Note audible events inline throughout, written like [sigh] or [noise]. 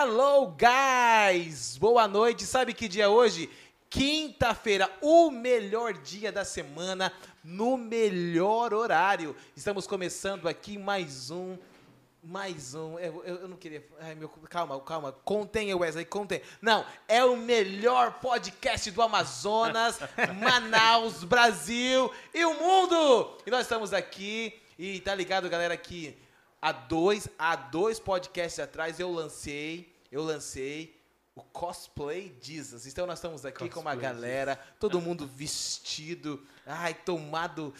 Hello, guys! Boa noite. Sabe que dia é hoje? Quinta-feira, o melhor dia da semana, no melhor horário. Estamos começando aqui mais um. Mais um. Eu, eu, eu não queria. Ai, meu, calma, calma. Contém, Wesley, contém. Não, é o melhor podcast do Amazonas, [laughs] Manaus, Brasil e o mundo! E nós estamos aqui. E tá ligado, galera, que há dois, há dois podcasts atrás eu lancei, eu lancei o cosplay Jesus. Então nós estamos aqui cosplay com uma galera, Jesus. todo mundo vestido, ai, tomado,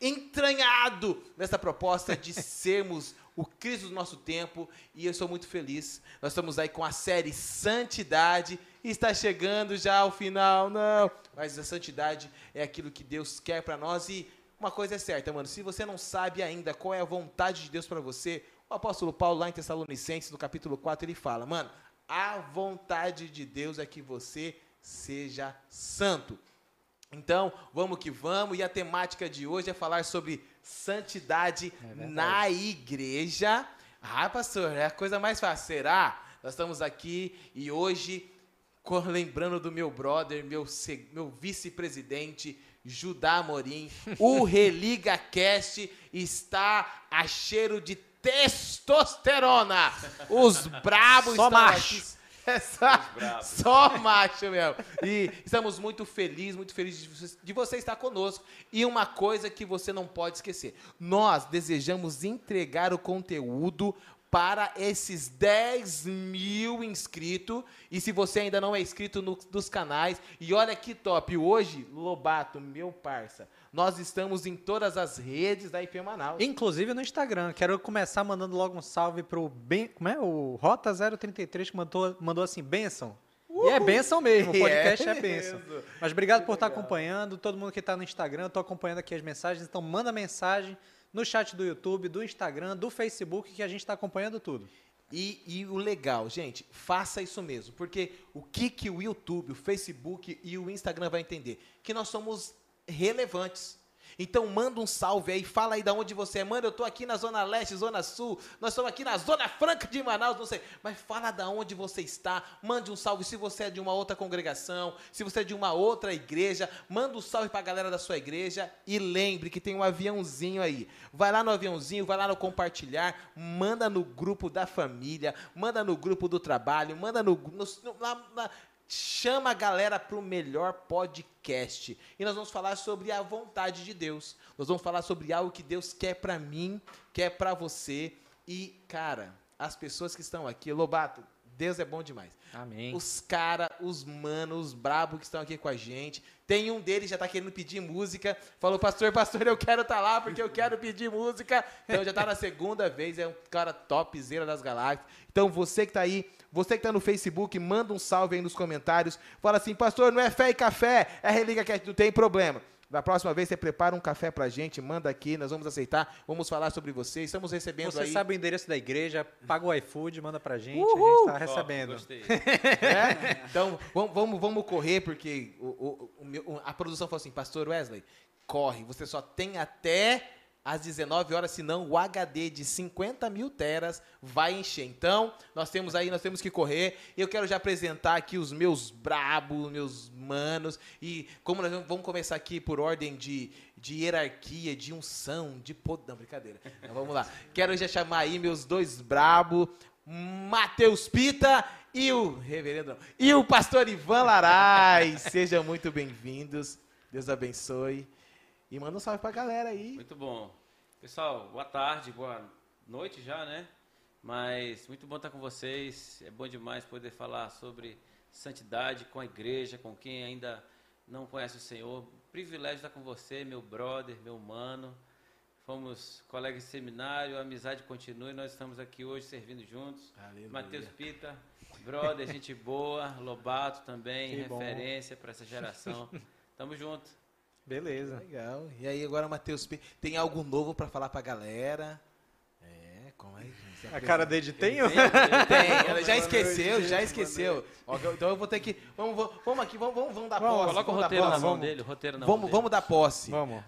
entranhado nessa proposta de [laughs] sermos o Cristo do nosso tempo e eu sou muito feliz. Nós estamos aí com a série Santidade e está chegando já ao final, não. Mas a santidade é aquilo que Deus quer para nós e uma coisa é certa, mano. Se você não sabe ainda qual é a vontade de Deus para você, o apóstolo Paulo, lá em Tessalonicenses, no capítulo 4, ele fala: Mano, a vontade de Deus é que você seja santo. Então, vamos que vamos. E a temática de hoje é falar sobre santidade é na igreja. Ah, pastor, é a coisa mais fácil. Será? Nós estamos aqui e hoje, lembrando do meu brother, meu, meu vice-presidente, Judá Morim. O [laughs] Religa Cast está a cheiro de testosterona. Os brabos Só estão macho. aqui. É só, só macho mesmo. E estamos muito felizes, muito felizes de você, de você estar conosco. E uma coisa que você não pode esquecer: nós desejamos entregar o conteúdo para esses 10 mil inscritos. E se você ainda não é inscrito no, dos canais, e olha que top, hoje, Lobato, meu parça, nós estamos em todas as redes da IP Manaus. Inclusive no Instagram. Quero começar mandando logo um salve pro ben, como é? o Rota033 que mandou, mandou assim, benção. E é benção mesmo, o podcast é, é benção. Mas obrigado por estar acompanhando, todo mundo que está no Instagram, estou acompanhando aqui as mensagens, então manda mensagem no chat do YouTube, do Instagram, do Facebook, que a gente está acompanhando tudo. E, e, o legal, gente, faça isso mesmo, porque o que, que o YouTube, o Facebook e o Instagram vai entender? Que nós somos relevantes. Então manda um salve aí, fala aí de onde você é. Mano, eu tô aqui na Zona Leste, Zona Sul, nós estamos aqui na Zona Franca de Manaus, não sei. Mas fala da onde você está, mande um salve se você é de uma outra congregação, se você é de uma outra igreja, manda um salve para a galera da sua igreja e lembre que tem um aviãozinho aí. Vai lá no aviãozinho, vai lá no compartilhar, manda no grupo da família, manda no grupo do trabalho, manda no, no, no na, na chama a galera para o melhor podcast. E nós vamos falar sobre a vontade de Deus. Nós vamos falar sobre algo que Deus quer para mim, quer para você. E, cara, as pessoas que estão aqui, Lobato, Deus é bom demais. Amém. Os cara, os manos, os brabos que estão aqui com a gente. Tem um deles já tá querendo pedir música. Falou, pastor, pastor, eu quero estar tá lá porque eu quero pedir música. Então já tá na segunda vez, é um cara topzera das galáxias. Então você que tá aí, você que está no Facebook, manda um salve aí nos comentários. Fala assim, pastor, não é fé e café, é religa que não tem problema. Da próxima vez você prepara um café pra gente, manda aqui, nós vamos aceitar, vamos falar sobre você. Estamos recebendo você aí. Você sabe o endereço da igreja, paga o iFood, manda pra gente, Uhul! a gente tá recebendo. Oh, [laughs] é? Então, vamos, vamos correr, porque o, o, o, a produção falou assim, pastor Wesley, corre, você só tem até às 19 horas, senão o HD de 50 mil teras vai encher. Então, nós temos aí, nós temos que correr. Eu quero já apresentar aqui os meus brabos, meus manos. E como nós vamos começar aqui por ordem de, de hierarquia, de unção, de poder. Não, brincadeira. Então, vamos lá. Quero já chamar aí meus dois brabos, Matheus Pita e o reverendo e o pastor Ivan Larais. Sejam muito bem-vindos. Deus abençoe. E manda um salve pra galera aí. Muito bom. Pessoal, boa tarde, boa noite já, né? Mas muito bom estar com vocês. É bom demais poder falar sobre santidade com a igreja, com quem ainda não conhece o Senhor. Privilégio estar com você, meu brother, meu mano. Fomos colegas de seminário, a amizade continua e nós estamos aqui hoje servindo juntos. Matheus Pita, brother, gente boa, Lobato também, que referência para essa geração. Tamo junto. Beleza. Legal. E aí agora, Matheus, tem algo novo para falar para a galera? A cara dele tem? Tem, tem. Tem, ela já esqueceu, já esqueceu. Então eu vou ter que. Vamos, vamos, vamos aqui, vamos, vamos, vamos dar posse. Coloca o roteiro na mão dele, o roteiro na mão Vamos, vamos dar posse. Vamos.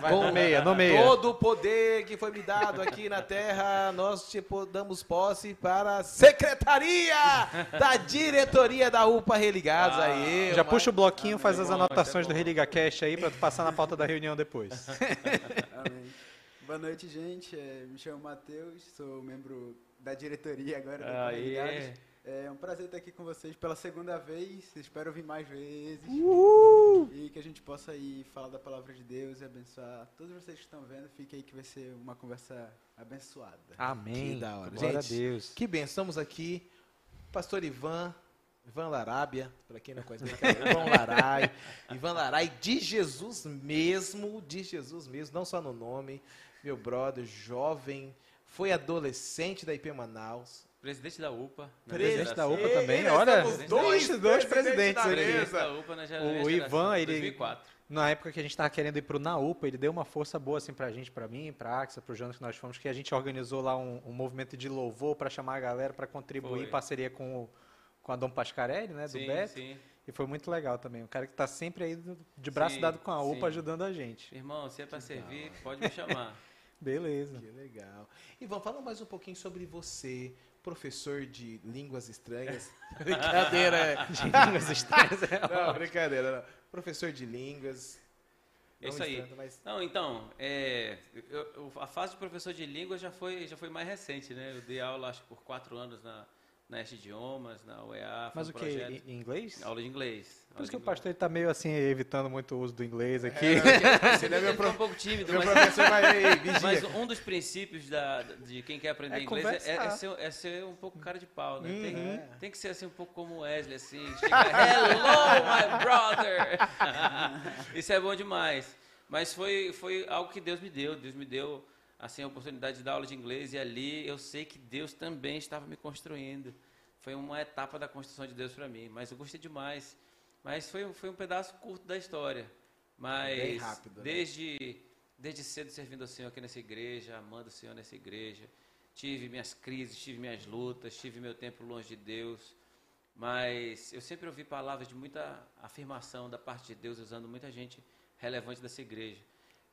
Vai, Com nomeia, nomeia. Todo o poder que foi me dado aqui na terra, nós tipo, damos posse para a Secretaria da Diretoria da UPA Religados. Ah, aí, Já uma- puxa o bloquinho, faz as bom, anotações é do bom. Religa Cash aí pra tu passar na pauta da reunião depois. Amém. [laughs] [laughs] Boa noite, gente. É, me chamo Matheus, sou membro da diretoria agora do Aê. Ligados. É um prazer estar aqui com vocês pela segunda vez. Espero vir mais vezes. E que a gente possa aí falar da palavra de Deus e abençoar todos vocês que estão vendo. Fique aí que vai ser uma conversa abençoada. Amém. Que da hora. Glória Gente, a Deus. Que bem, estamos aqui. Pastor Ivan, Ivan Larábia, para quem não conhece, [laughs] Ivan Larai, Ivan Larai, de Jesus mesmo, de Jesus mesmo, não só no nome, meu brother, jovem, foi adolescente da IP Manaus. Presidente da UPA. na Presidente geração. da UPA também, olha, dois- dois presidentes. Presidente da UPA na O Ivan, ele- 2004. Na época que a gente tava querendo ir pro Naupa, ele deu uma força boa assim pra gente, pra mim, pra Axa, pro Jonas que nós fomos, que a gente organizou lá um, um movimento de louvor pra chamar a galera pra contribuir Foi. em parceria com, o- com a Dom Pascarelli, né, do Sim, Beto. sim. E foi muito legal também. Um cara que tá sempre aí de braço Sim, dado com a UPA sim. ajudando a gente. Irmão, se é pra Que servir, pode me chamar. [laughs] Beleza. Que legal. Ivan, fala mais um pouquinho sobre você, professor de línguas estranhas. [laughs] brincadeira. é. Línguas estranhas, é Não, brincadeira. Não. Professor de línguas. É não isso aí. estranho, mas- Não, então, é, eu- eu- a fase de professor de língua já foi, já foi mais recente, né? Eu dei aula, acho, por quatro anos na, na Este Idiomas, na UEA. Mas um o que? projeto- Em inglês? Aula de inglês. Por isso que o pastor ele tá meio assim, evitando muito o uso do inglês aqui. Você não é [laughs] meu Ele tá pro- um pouco tímido, Meu mas, vai [laughs] mas um dos princípios da, de quem quer aprender É inglês é, é ser, é ser um pouco cara de pau, né? Uhum. Tem, tem que ser assim um pouco como o Wesley, assim. Chega, Hello, my brother! [laughs] Isso é bom demais. Mas foi, foi algo que Deus me deu. Deus me deu assim, a oportunidade de dar aula de inglês e ali eu sei que Deus também estava me construindo. Foi uma etapa da construção de Deus para mim. Mas eu gostei demais. Mas foi, foi um pedaço curto da história. Mas Bem rápido, né? desde, desde cedo servindo ao Senhor aqui nessa igreja, amando o Senhor nessa igreja, tive minhas crises, tive minhas lutas, tive meu tempo longe de Deus. Mas eu sempre ouvi palavras de muita afirmação da parte de Deus, usando muita gente relevante dessa igreja.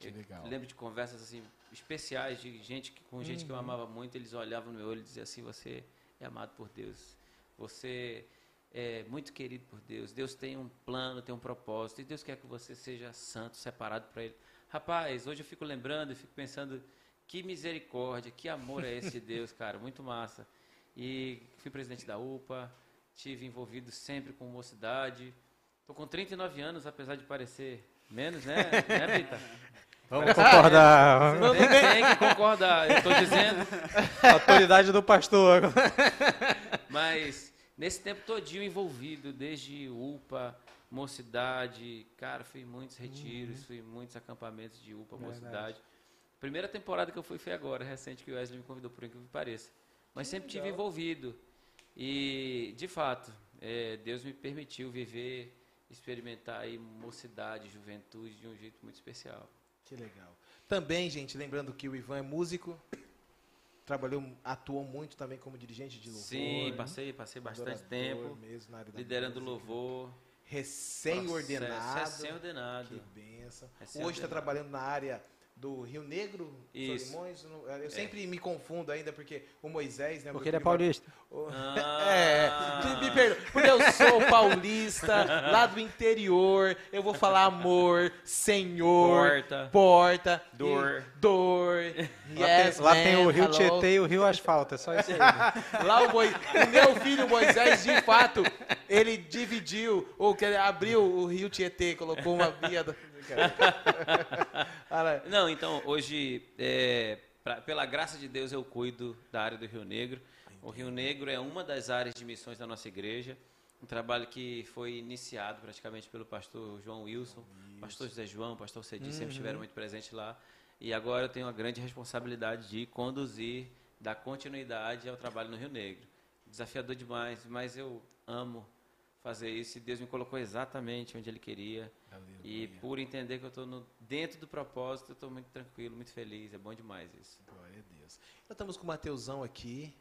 Que eu legal. lembro de conversas assim especiais de gente que, com gente que eu amava muito, eles olhavam no meu olho e diziam assim: "Você é amado por Deus. Você é muito querido por Deus. Deus tem um plano, tem um propósito, e Deus quer que você seja santo, separado para ele". Rapaz, hoje eu fico lembrando e fico pensando que misericórdia, que amor é esse de Deus, cara, muito massa. E fui presidente da UPA, tive envolvido sempre com mocidade. Tô com 39 anos, apesar de parecer menos, né? né, Pita? [laughs] Vamos concordar. Tem, tem que concordar, eu tô dizendo. [laughs] Autoridade do pastor. Mas nesse tempo todinho envolvido, desde UPA, mocidade, cara, fui em muitos retiros, fui em muitos acampamentos de UPA, Verdade. mocidade. Primeira temporada que eu fui foi agora, recente, que o Wesley me convidou por incrível que pareça. Mas sempre tive envolvido. E, de fato, é, Deus me permitiu viver, experimentar aí mocidade, juventude de um jeito muito especial. Que legal. Também, gente, lembrando que o Ivan é músico, trabalhou, atuou muito também como dirigente de louvor. Sim, passei, passei bastante tempo mesmo liderando música. louvor. Recém-ordenado. Recém-ordenado. Que benção. Recém-ordenado. Hoje está trabalhando na área do Rio Negro, Isso. Solimões. Eu sempre me confundo ainda, porque o Moisés, né? Porque ele é paulista. o- [laughs] Ah. É, me perdoa, porque eu sou paulista, lá do interior, eu vou falar amor, senhor, Porta. porta, Dor. e- dor, [laughs] Lá, yes, tem, lá tem o Rio hello. Tietê e o Rio Asfalto, é só isso aí. [laughs] Lá o, Moi- o meu filho Moisés, de fato, ele dividiu, ou que ele abriu o rio Tietê, colocou uma via. Lá. [laughs] Não, então, hoje, é, pra- pela graça de Deus, eu cuido da área do Rio Negro. O Rio Negro é uma das áreas de missões da nossa igreja. Um trabalho que foi iniciado praticamente pelo pastor João Wilson, pastor José João, pastor Cedi, sempre estiveram muito presentes lá. E agora eu tenho a grande responsabilidade de conduzir, dar continuidade ao trabalho no Rio Negro. Desafiador demais, mas eu amo fazer isso e Deus me colocou exatamente onde Ele queria. Aleluia. E por entender que eu estou dentro do propósito, eu estou muito tranquilo, muito feliz. É bom demais isso. Glória a Deus. Nós estamos com o Mateusão aqui.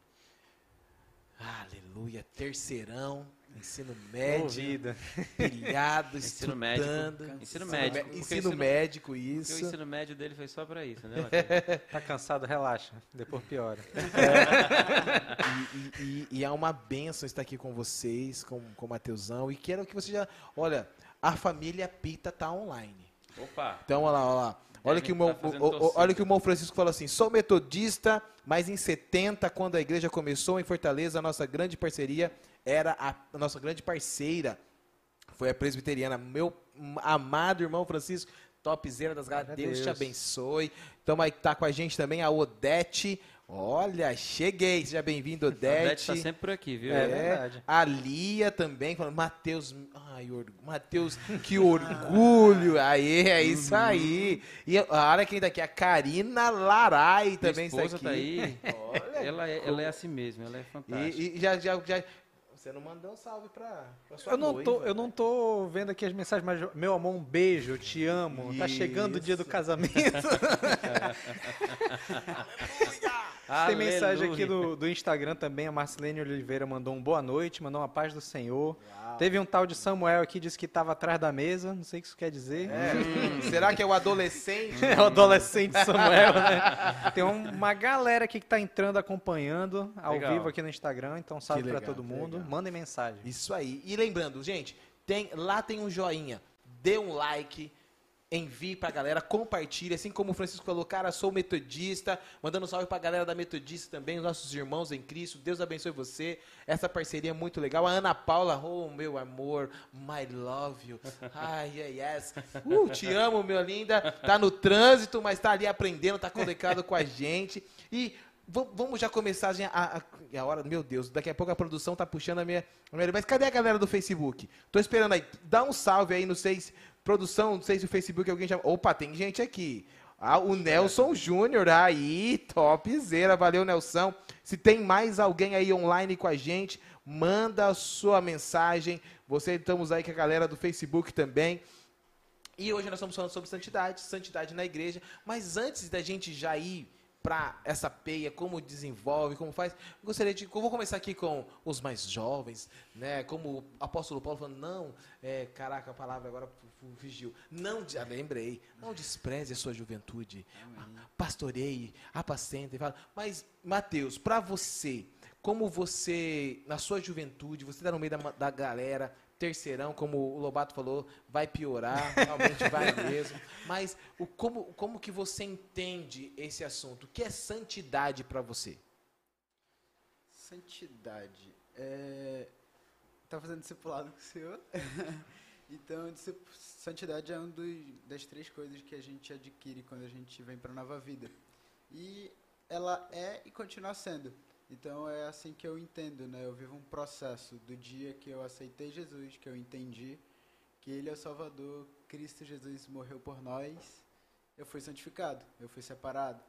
Aleluia. Terceirão, ensino médio, pilhado, [laughs] Ensino estudando. médico. Ensino médico. Ensino ensino- médico, Porque isso. o ensino médio dele foi só para isso, né, [laughs] Matheus? Tá cansado, relaxa. Depois piora. [laughs] E, e- e é uma benção estar aqui com vocês, com, com o Mateusão. E quero que você já. Olha, a família Pita tá online. Opa! Então, olha lá, olha lá. Olha Devem que, o meu, tá o- olha que o irmão Francisco falou assim: sou metodista, mas em 70, quando a igreja começou em Fortaleza, a nossa grande parceria era a, a nossa grande parceira. Foi a presbiteriana. Meu amado irmão Francisco, topzera das galas. A Deus, te Deus. abençoe. Então, aí tá com a gente também a Odete. Olha, cheguei. Seja bem-vindo, A Odete. Odete está sempre por aqui, viu? É verdade. A Lia também, falando, Matheus, ai, or- Matheus, que orgulho. [laughs] Aí, é isso aí. E a hora que ainda aqui, a Karina Larai também está esposa aqui. tá aí. Olha. Ela é, ela é assim mesmo, ela é fantástica. E, e já, já, já, você não mandou um salve pra, pra sua Eu não, tô, noiva. eu não tô vendo aqui as mensagens, mas, meu amor, um beijo, eu te amo. Tá chegando o dia do Isso. casamento. [laughs] [laughs] Tem mensagem aqui do, do Instagram também. A Marcelene Oliveira mandou um boa noite, mandou uma paz do Senhor. Teve um tal de Samuel aqui, disse que estava atrás da mesa. Não sei o que isso quer dizer. É, será que é o adolescente? [laughs] É o adolescente Samuel, né? Tem um- uma galera aqui que tá entrando, acompanhando ao Legal. vivo aqui no Instagram. Então, salve legal, todo mundo. legal. Mandem mensagem. Isso aí. E lembrando, gente, tem, lá tem um joinha. Dê um like. Envie pra galera, compartilhe, assim como o Francisco falou, cara, sou metodista, mandando um salve pra galera da Metodista também, os nossos irmãos em Cristo, Deus abençoe você, essa parceria é muito legal, a Ana Paula, oh, meu amor, my love you, ai, ai, yes, uh, te amo, meu linda, tá no trânsito, mas tá ali aprendendo, tá conectado com a gente, e vamos já começar a, a, a hora, meu Deus, daqui a pouco a produção tá puxando a minha, a minha- mas cadê a galera do Facebook? Tô esperando aí, dá um salve aí, não sei se, produção, não sei se o Facebook alguém já, opa, tem gente aqui, ah, o Nelson Júnior, aí, topzera, valeu Nelson, se tem mais alguém aí online com a gente, manda a sua mensagem, você, estamos aí com a galera do Facebook também, e hoje nós estamos falando sobre santidade, santidade na igreja. Mas antes da gente já ir para essa peia, como desenvolve, como faz, gostaria de. Vou começar aqui com os mais jovens, né? Como o apóstolo Paulo falando, não, é, caraca, a palavra agora fugiu. Não, de- ah, lembrei, não despreze a sua juventude. Pastoreie, apacente. Fala. Mas, Mateus, para você, como você, na sua juventude, você está no meio da, da galera, terceirão, como o Lobato falou, vai piorar, [laughs] realmente vai mesmo. Mas o, como, como que você entende esse assunto? O que é santidade para você? Santidade. É... Tá fazendo discipulado com o senhor? [laughs] então, santidade é uma das três coisas que a gente adquire quando a gente vem para a nova vida. E ela é e continua sendo. Então, é assim que eu entendo, né? Eu vivo um processo do dia que eu aceitei Jesus, que eu entendi que Ele é o Salvador, Cristo Jesus morreu por nós, eu fui santificado, eu fui separado.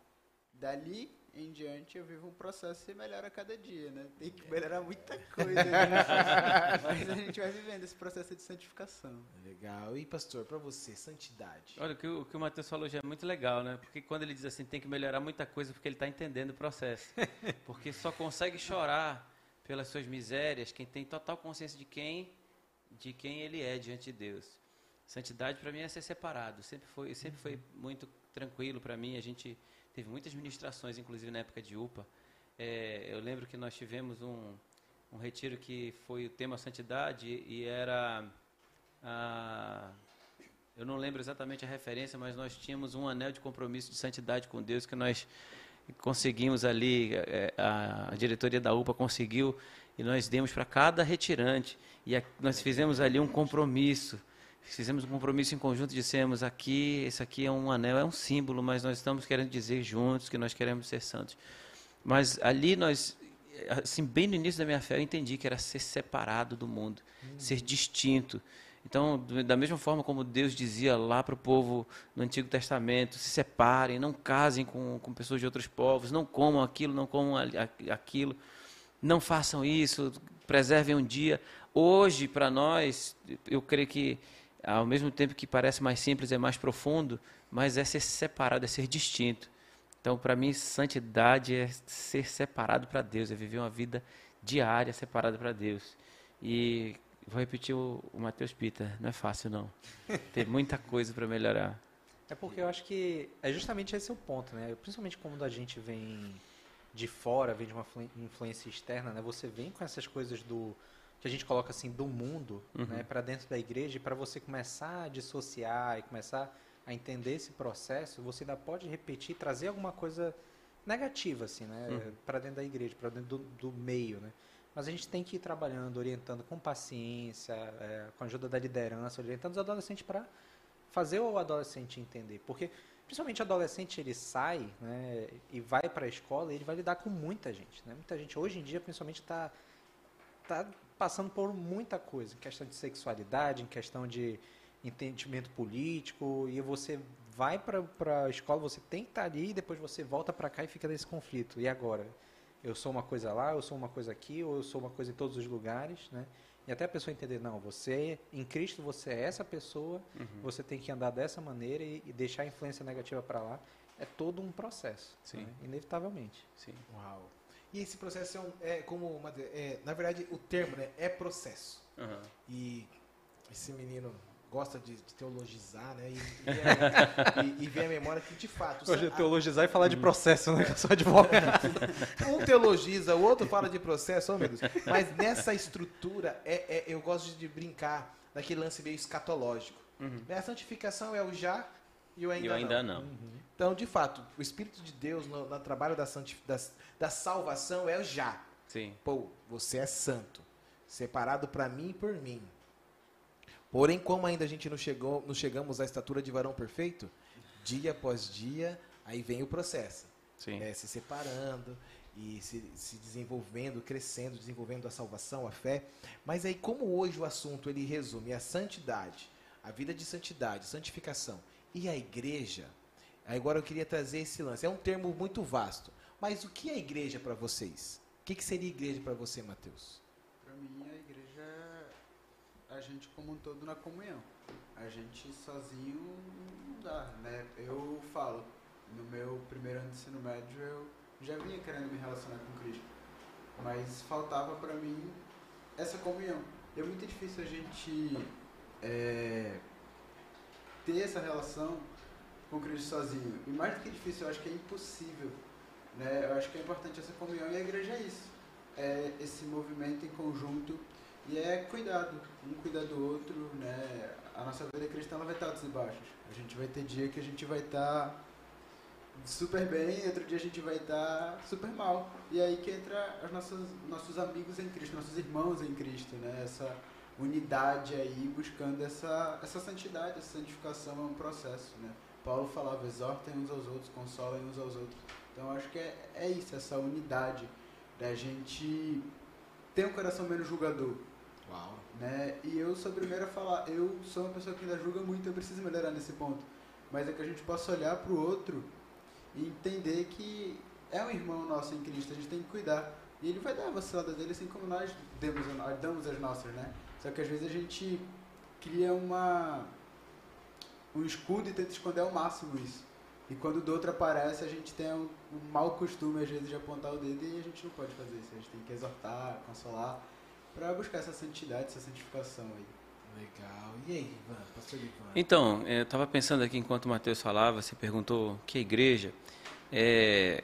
Dali em diante eu vivo um processo e melhora a cada dia, né? Tem que melhorar muita coisa, né? [laughs] mas a gente vai vivendo esse processo de santificação. Legal. E pastor, para você, santidade? Olha, o que, o que o Matheus falou já é muito legal, né? Porque quando ele diz assim, tem que melhorar muita coisa, porque ele está entendendo o processo. [laughs] Porque só consegue chorar pelas suas misérias quem tem total consciência de quem, de quem ele é diante de Deus. Santidade para mim é ser separado. Sempre foi, sempre foi muito tranquilo para mim. A gente teve muitas ministrações, inclusive na época de UPA. É, eu lembro que nós tivemos um, um retiro que foi o tema santidade e era a eu não lembro exatamente a referência, mas nós tínhamos um anel de compromisso de santidade com Deus que nós conseguimos ali, eh, a, a diretoria da UPA conseguiu, e nós demos para cada retirante. E a- nós fizemos ali um compromisso. Fizemos um compromisso em conjunto, dissemos aqui, esse aqui é um anel, é um símbolo, mas nós estamos querendo dizer juntos que nós queremos ser santos. Mas ali nós, assim, bem no início da minha fé, eu entendi que era ser separado do mundo, ser distinto. Então, da mesma forma como Deus dizia lá para o povo no Antigo Testamento, se separem, não casem com, com pessoas de outros povos, não comam aquilo, não comam aquilo, não façam isso, preservem um dia. Hoje, para nós, eu creio que, ao mesmo tempo que parece mais simples, é mais profundo, mas é ser separado, é ser distinto. Então, para mim, santidade é ser separado para Deus, é viver uma vida diária separada para Deus. E vou repetir o, o Matheus Pita, não é fácil não. Tem muita coisa para melhorar. É porque eu acho que é justamente esse o ponto, né? Principalmente quando a gente vem de fora, vem de uma influência externa, né? Você vem com essas coisas do que a gente coloca assim do mundo, uhum. né, para dentro da igreja, e para você começar a dissociar e começar a entender esse processo, você ainda pode repetir, trazer alguma coisa negativa assim, né, uhum. para dentro da igreja, para dentro do, do, meio, né? Mas a gente tem que ir trabalhando, orientando com paciência, é, com a ajuda da liderança, orientando os adolescentes para fazer o adolescente entender, porque principalmente o adolescente ele sai né, e vai para a escola, ele vai lidar com muita gente, né? Muita gente hoje em dia, principalmente, está tá passando por muita coisa, em questão de sexualidade, em questão de entendimento político, e você vai para a escola, você tem que estar tá ali, e depois você volta para cá e fica nesse conflito. E agora? Eu sou uma coisa lá, eu sou uma coisa aqui, ou eu sou uma coisa em todos os lugares, né? E até a pessoa entender, não, você, em Cristo, você é essa pessoa, uhum. você tem que andar dessa maneira e, e deixar a influência negativa para lá. É todo um processo, Sim. Né? inevitavelmente. Sim. Uau. E esse processo é, um, é como uma, é, na verdade o termo né, é processo. Uhum. E esse menino gosta de, de teologizar, né? E, e, [laughs] e, vem a memória que de fato. Hoje a, teologizar e falar de processo, né? Que eu sou advogado. [laughs] um teologiza, o outro fala de processo, oh, meu Deus. Mas nessa estrutura, é, é, eu gosto de brincar daquele lance meio escatológico. Uhum. A santificação é o já e o ainda, ainda não. não. Uhum. Então, de fato, o Espírito de Deus no, no trabalho da, da, da salvação é o já. Sim. Pô, você é santo, separado para mim e por mim. Porém, como ainda a gente não chegou, não chegamos à estatura de varão perfeito, dia após dia, aí vem o processo. Sim. É, se separando e se, se, desenvolvendo, crescendo, desenvolvendo a salvação, a fé. Mas aí, como hoje o assunto ele resume a santidade, a vida de santidade, santificação e a igreja, Agora eu queria trazer esse lance. É um termo muito vasto. Mas o que é igreja para vocês? O que, que seria igreja para você, Mateus? Para mim, a igreja é a gente como um todo na comunhão. A gente sozinho não dá, né? Eu falo, no meu primeiro ano de ensino médio, eu já vinha querendo me relacionar com Cristo. Mas faltava para mim essa comunhão. E é muito difícil a gente é, ter essa relação com Cristo sozinho. E mais do que difícil, eu acho que é impossível. Né? Eu acho que é importante essa comunhão e a igreja é isso. É esse movimento em conjunto e é cuidado, um cuidar do outro, né? A nossa vida cristã ela vai estar altos e baixos. A gente vai ter dia que a gente vai estar super bem, outro dia a gente vai estar super mal. E aí que entra os nossos, nossos amigos em Cristo, nossos irmãos em Cristo, né? Essa unidade aí, buscando essa, essa santidade, essa santificação é um processo, né? Paulo falava, exortem uns aos outros, consolem uns aos outros. Então acho que é, é isso, essa unidade da gente ter um coração menos julgador. Uau. Né? E eu sou o primeiro a falar, eu sou uma pessoa que ainda julga muito, eu preciso melhorar nesse ponto. Mas é que a gente possa olhar para o outro e entender que é um irmão nosso em Cristo, a gente tem que cuidar. E ele vai dar a vacilada dele assim como nós damos, damos as nossas, né? Só que às vezes a gente cria uma um escudo e tenta esconder ao máximo isso. E quando do outro aparece, a gente tem um, um mau costume, às vezes, de apontar o dedo e a gente não pode fazer isso. A gente tem que exortar, consolar, para buscar essa santidade, essa santificação aí. Legal. E aí, Ivan? Pastor Ivan? Então, eu estava pensando aqui enquanto o Mateus falava, você perguntou que igreja. É,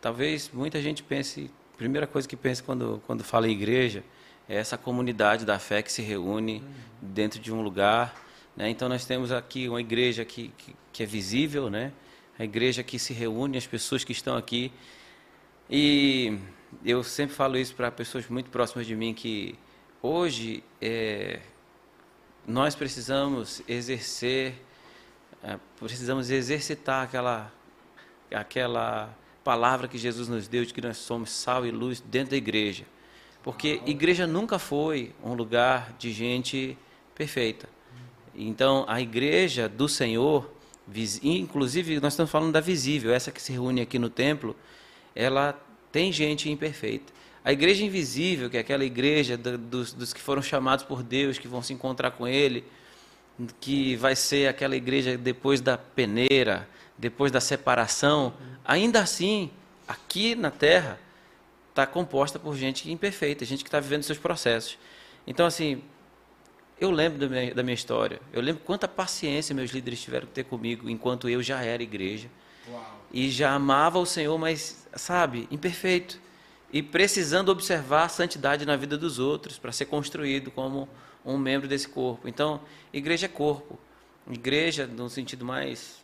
talvez muita gente pense, primeira coisa que pensa quando, quando fala em igreja, é essa comunidade da fé que se reúne dentro de um lugar né? Então nós temos aqui uma igreja que, que, que, é visível, né? a igreja que se reúne, as pessoas que estão aqui. E eu sempre falo isso para pessoas muito próximas de mim, que hoje é, nós precisamos exercer, é, precisamos exercitar aquela, aquela palavra que Jesus nos deu de que nós somos sal e luz dentro da igreja. Porque igreja nunca foi um lugar de gente perfeita. Então, a igreja do Senhor, inclusive nós estamos falando da visível, essa que se reúne aqui no templo, ela tem gente imperfeita. A igreja invisível, que é aquela igreja do, dos, dos que foram chamados por Deus, que vão se encontrar com Ele, que vai ser aquela igreja depois da peneira, depois da separação, ainda assim, aqui na Terra, está composta por gente imperfeita, gente que está vivendo seus processos. Então, assim, eu lembro da minha, da minha, história, eu lembro quanta paciência meus líderes tiveram que ter comigo enquanto eu já era igreja. Uau. E já amava o Senhor, mas, sabe, imperfeito. E precisando observar a santidade na vida dos outros para ser construído como um membro desse corpo. Então, igreja é corpo. Igreja, no sentido mais,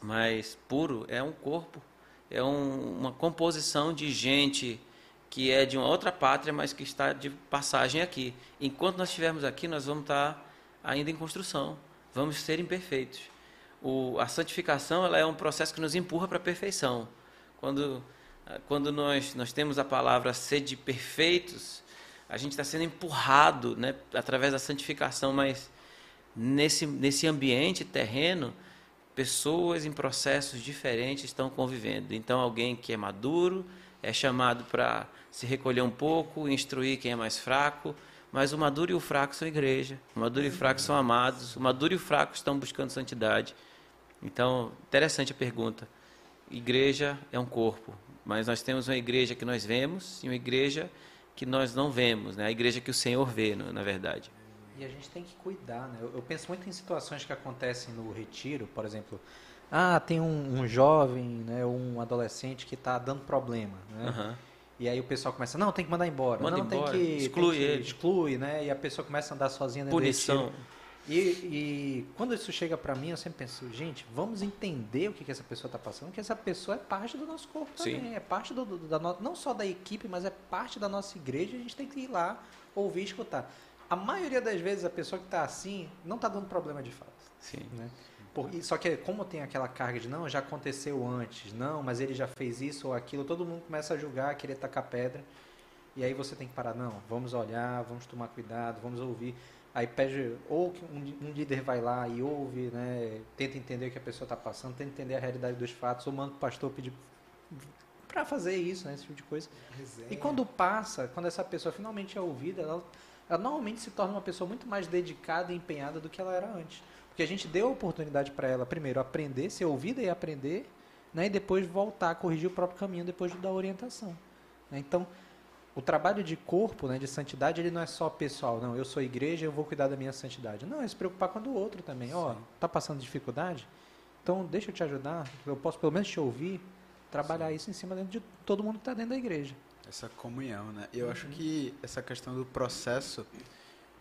mais puro, é um corpo. É um, uma composição de gente que é de uma outra pátria, mas que está de passagem aqui. Enquanto nós estivermos aqui, nós vamos estar ainda em construção, vamos ser imperfeitos. O, a santificação ela é um processo que nos empurra para a perfeição. Quando, quando nós, nós temos a palavra ser de perfeitos, a gente está sendo empurrado né, através da santificação, mas nesse, nesse ambiente terreno, pessoas em processos diferentes estão convivendo. Então, alguém que é maduro é chamado para se recolher um pouco, instruir quem é mais fraco, mas o maduro e o fraco são igreja. O maduro e o fraco são amados. O maduro e o fraco estão buscando santidade. Então, interessante a pergunta. Igreja é um corpo, mas nós temos uma igreja que nós vemos e uma igreja que nós não vemos, né? A igreja que o Senhor vê, na verdade. E a gente tem que cuidar, né? Eu, penso muito em situações que acontecem no retiro, por exemplo, ah, tem um, um jovem, né, um adolescente que está dando problema, né? Uhum. E aí o pessoal começa, não, tem que mandar embora. Manda não, embora. tem que. Exclui tem que, ele. Exclui, né? E a pessoa começa a andar sozinha dentro Punição. E, e quando isso chega para mim, eu sempre penso, gente, vamos entender o que, que essa pessoa está passando, que essa pessoa é parte do nosso corpo Sim. também, é parte do, do da no, não só da equipe, mas é parte da nossa igreja. A gente tem que ir lá ouvir, escutar. A maioria das vezes a pessoa que está assim não está dando problema de fato. Sim. Né? Por, só que como tem aquela carga de não, já aconteceu antes, não, mas ele já fez isso ou aquilo, todo mundo começa a julgar, querer tacar pedra. E aí você tem que parar, não, vamos olhar, vamos tomar cuidado, vamos ouvir. Aí pede, ou um, um líder vai lá e ouve, né, tenta entender o que a pessoa está passando, tenta entender a realidade dos fatos, ou manda o pastor pedir para fazer isso, né, esse tipo de coisa. Resenha. E quando passa, quando essa pessoa finalmente é ouvida, ela, ela normalmente se torna uma pessoa muito mais dedicada e empenhada do que ela era antes. Porque a gente deu a oportunidade para ela, primeiro, aprender, ser ouvida e aprender, né, e depois voltar a corrigir o próprio caminho depois da orientação. Né? Então, o trabalho de corpo, né, de santidade, ele não é só pessoal, não, eu sou igreja, eu vou cuidar da minha santidade. Não, é se preocupar com o outro também. Ó, oh, tá passando dificuldade? Então, deixa eu te ajudar, eu posso pelo menos te ouvir, trabalhar Sim. isso em cima dentro de todo mundo que está dentro da igreja. Essa comunhão, né? Eu uhum. acho que essa questão do processo,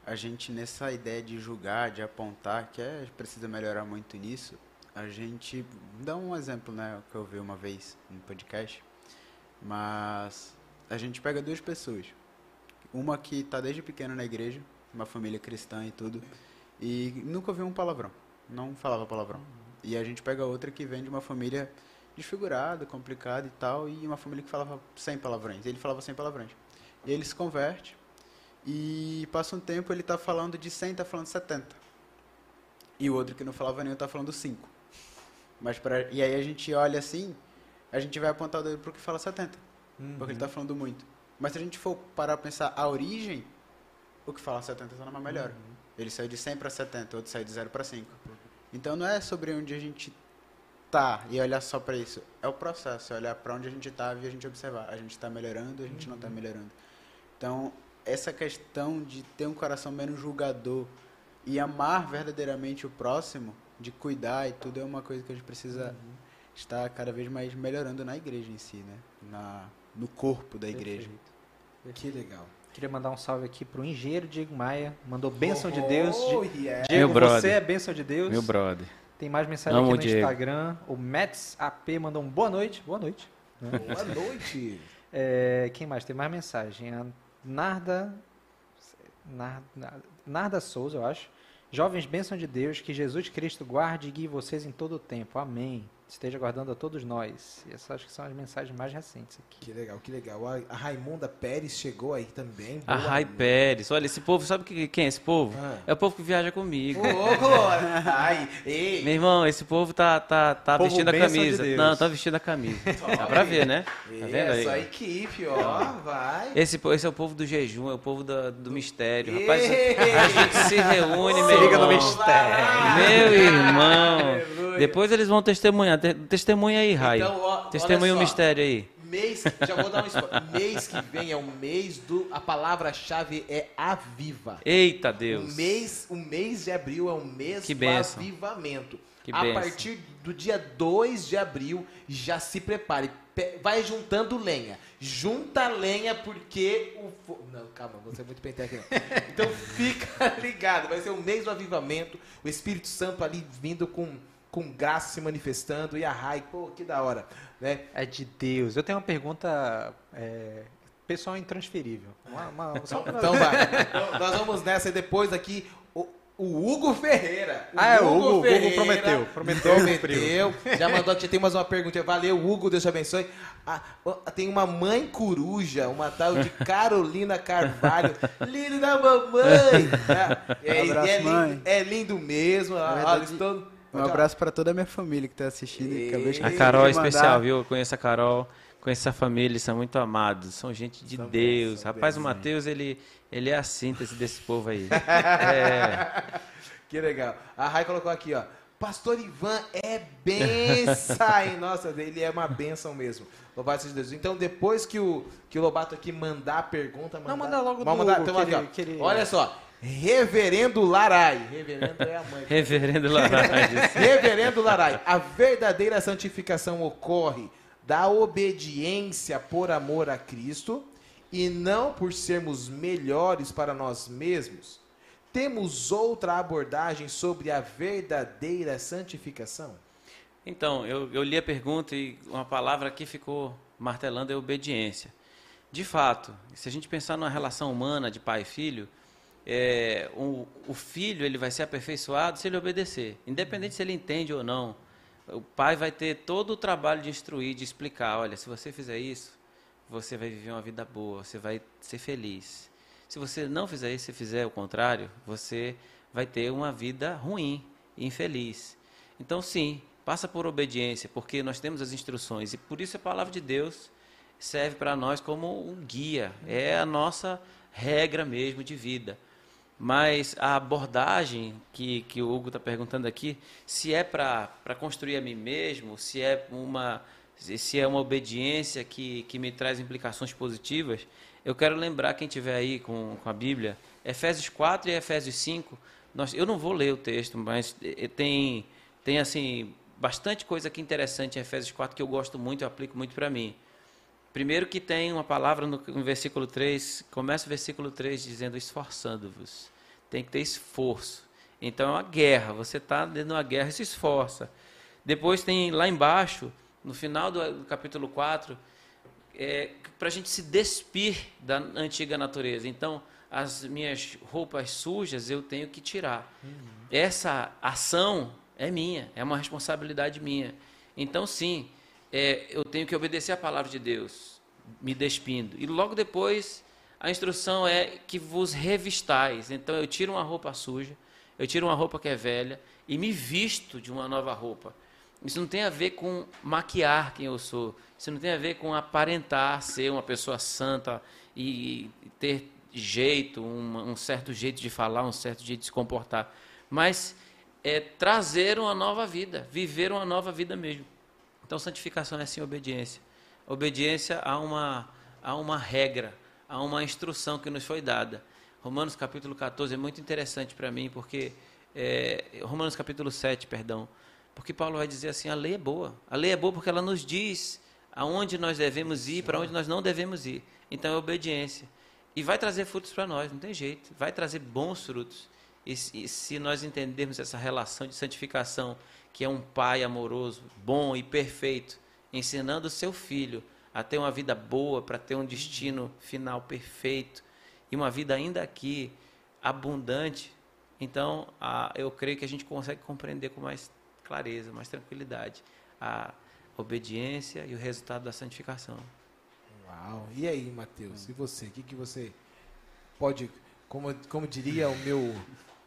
a gente nessa ideia de julgar, de apontar, que é precisa melhorar muito nisso, a gente dá um exemplo, né, que eu vi uma vez no podcast, mas a gente pega duas pessoas. Uma que está desde pequena na igreja, uma família cristã e tudo, e nunca ouviu um palavrão, não falava palavrão. E a gente pega outra que vem de uma família desfigurada, complicada e tal, e uma família que falava sem palavrões. Ele falava sem palavrões. E ele se converte, e passa um tempo ele está falando de 100, está falando 70. E o outro que não falava nenhum está falando 5. Mas pra, e aí a gente olha assim, a gente vai apontar o dedo para o que fala 70 uhum. porque ele está falando muito. Mas se a gente for parar para pensar a origem, o que fala 70 está numa melhor. Uhum. Ele saiu de 100 para 70, outro saiu de 0 para 5. Então não é sobre onde a gente tá e olhar só para isso. É o processo, é olhar para onde a gente está e a gente observar. A gente está melhorando, a gente tá uhum. não está melhorando. Então, essa questão de ter um coração menos julgador e amar verdadeiramente o próximo, de cuidar e tudo, é uma coisa que a gente precisa uhum. estar cada vez mais melhorando na igreja em si, né? Na, no corpo da igreja. Perfeito. Que legal. Queria mandar um salve aqui pro engenheiro Diego Maia. Mandou bênção oh, de Deus. Yeah. Diego, Meu você é bênção de Deus. Meu brother. Tem mais mensagem Amo aqui no Diego. Instagram. O Mets AP mandou um boa noite. Boa noite. Boa noite. é, quem mais? Tem mais mensagem. A Narda, Narda, Narda Souza, eu acho. Jovens, bênção de Deus, que Jesus Cristo guarde e guie vocês em todo o tempo. Amém. Esteja guardando a todos nós. E essas acho que são as mensagens mais recentes aqui. Que legal, que legal. A, a Raimunda Pérez chegou aí também. A Boa Rai noite. Pérez. Olha, esse povo, sabe que- quem é esse povo? Ah. É o povo que viaja comigo. Ô, Glória! [laughs] Ai, ei, Meu irmão, esse povo tá, tá, tá Povo vestindo a de camisa. Deus. Não, tá vestindo a camisa. [laughs] Dá pra ver, né? Tá vendo aí? essa equipe, ó, vai. Esse, esse é o povo do jejum, é o povo da- do mistério. Rapaz, Ei! a gente se reúne, Se meu liga no irmão. mistério. Meu irmão. Depois eles vão testemunhar. Te- Testemunha aí, Rai. Então, ó, Testemunha o mistério aí. Mês, já vou dar um. [laughs] Mês que vem é o mês do. A palavra-chave é aviva. Eita O Deus. mês, o mês de abril é o mês Que do avivamento. Que a bênção. partir do dia 2 de abril, já se prepare. Vai juntando lenha. Junta lenha porque o. fo- Não, calma, você é muito penteca aqui. não. [laughs] Então fica [laughs] ligado. Vai ser o mês do avivamento. O Espírito Santo ali vindo com, com graça se manifestando. E a Rai, pô, que da hora. Né? É de Deus. Eu tenho uma pergunta é, pessoal intransferível. Uma, uma- [laughs] só pra- Então vai. Então, nós vamos nessa e depois aqui. O, o Hugo Ferreira. Ah, é, o Hugo- o Hugo prometeu, prometeu, Prometeu. Já mandou aqui, tem mais uma pergunta. Valeu, Hugo, Deus te abençoe. Ah, tem uma mãe coruja, uma tal de [laughs] Carolina Carvalho. Lindo da mamãe. É, [laughs] é, Abraço, é lindo, mãe. é lindo mesmo. Olha, verdade, estou... Um abraço para toda a minha família que está assistindo. e. A Carol é especial, viu? Eu conheço a Carol, conheço a família, eles são muito amados, são gente de São Deus. bênção, Rapaz, bênção. o Matheus, ele, ele é a síntese desse povo aí. [laughs] É, Que legal. A Rai colocou aqui, ó. Pastor Ivan é benção. hein? [laughs] Nossa, ele é uma benção mesmo. Louvado seja Deus. Então, depois que o, que o Lobato aqui mandar a pergunta, mandar, Não, manda logo Vamos do mandar, Hugo, então, que aqui, ó. que ele- Olha só. Reverendo Larai. Reverendo é a mãe. Reverendo Laranjas. [laughs] Reverendo Larai. A verdadeira santificação ocorre da obediência por amor a Cristo e não por sermos melhores para nós mesmos. Temos outra abordagem sobre a verdadeira santificação? Então, eu, eu li a pergunta e uma palavra que ficou martelando é obediência. De fato, se a gente pensar numa relação humana de pai e filho, é, o, filho ele vai ser aperfeiçoado se ele obedecer, independente se ele entende ou não. O pai vai ter todo o trabalho de instruir, de explicar, olha, se você fizer isso, você vai viver uma vida boa, você vai ser feliz. Se você não fizer isso, se fizer o contrário, você vai ter uma vida ruim, infeliz. Então, sim, passa por obediência, porque nós temos as instruções e por isso a palavra de Deus serve para nós como um guia, é a nossa regra mesmo de vida. Mas a abordagem que, que o Hugo está perguntando aqui, se é para construir a mim mesmo, se é uma, se é uma obediência que, que me traz implicações positivas, eu quero lembrar quem tiver aí com, com a Bíblia, Efésios 4 e Efésios 5, nós, eu não vou ler o texto, mas tem, tem assim bastante coisa aqui interessante em Efésios 4 que eu gosto muito, eu aplico muito para mim. Primeiro que tem uma palavra no, no versículo 3, começa o versículo 3 dizendo esforçando-vos. Tem que ter esforço. Então é uma guerra, você está dentro de uma guerra e se esforça. Depois tem lá embaixo, no final do, do capítulo 4, é, para a gente se despir da antiga natureza. Então, as minhas roupas sujas eu tenho que tirar. Essa ação é minha, é uma responsabilidade minha. Então, sim, é, eu tenho que obedecer a palavra de Deus, me despindo. E logo depois, a instrução é que vos revistais. Então, eu tiro uma roupa suja, eu tiro uma roupa que é velha e me visto de uma nova roupa. Isso não tem a ver com maquiar quem eu sou. Isso não tem a ver com aparentar ser uma pessoa santa e ter jeito, um, um certo jeito de falar, um certo jeito de se comportar. Mas é trazer uma nova vida, viver uma nova vida mesmo. Então, santificação é sim obediência. Obediência a uma, a uma regra, a uma instrução que nos foi dada. Romanos capítulo 14 é muito interessante para mim, porque. É, Romanos capítulo 7, perdão. Porque Paulo vai dizer assim: a lei é boa. A lei é boa porque ela nos diz aonde nós devemos ir, para onde nós não devemos ir. Então é obediência. E vai trazer frutos para nós, não tem jeito. Vai trazer bons frutos. E, e se nós entendermos essa relação de santificação, que é um pai amoroso, bom e perfeito, ensinando o seu filho a ter uma vida boa, para ter um destino final perfeito e uma vida ainda aqui abundante, então a, eu creio que a gente consegue compreender com mais clareza, mais tranquilidade a obediência e o resultado da santificação. Uau. E aí, Matheus? E você? O que, que você pode, como, como diria o meu,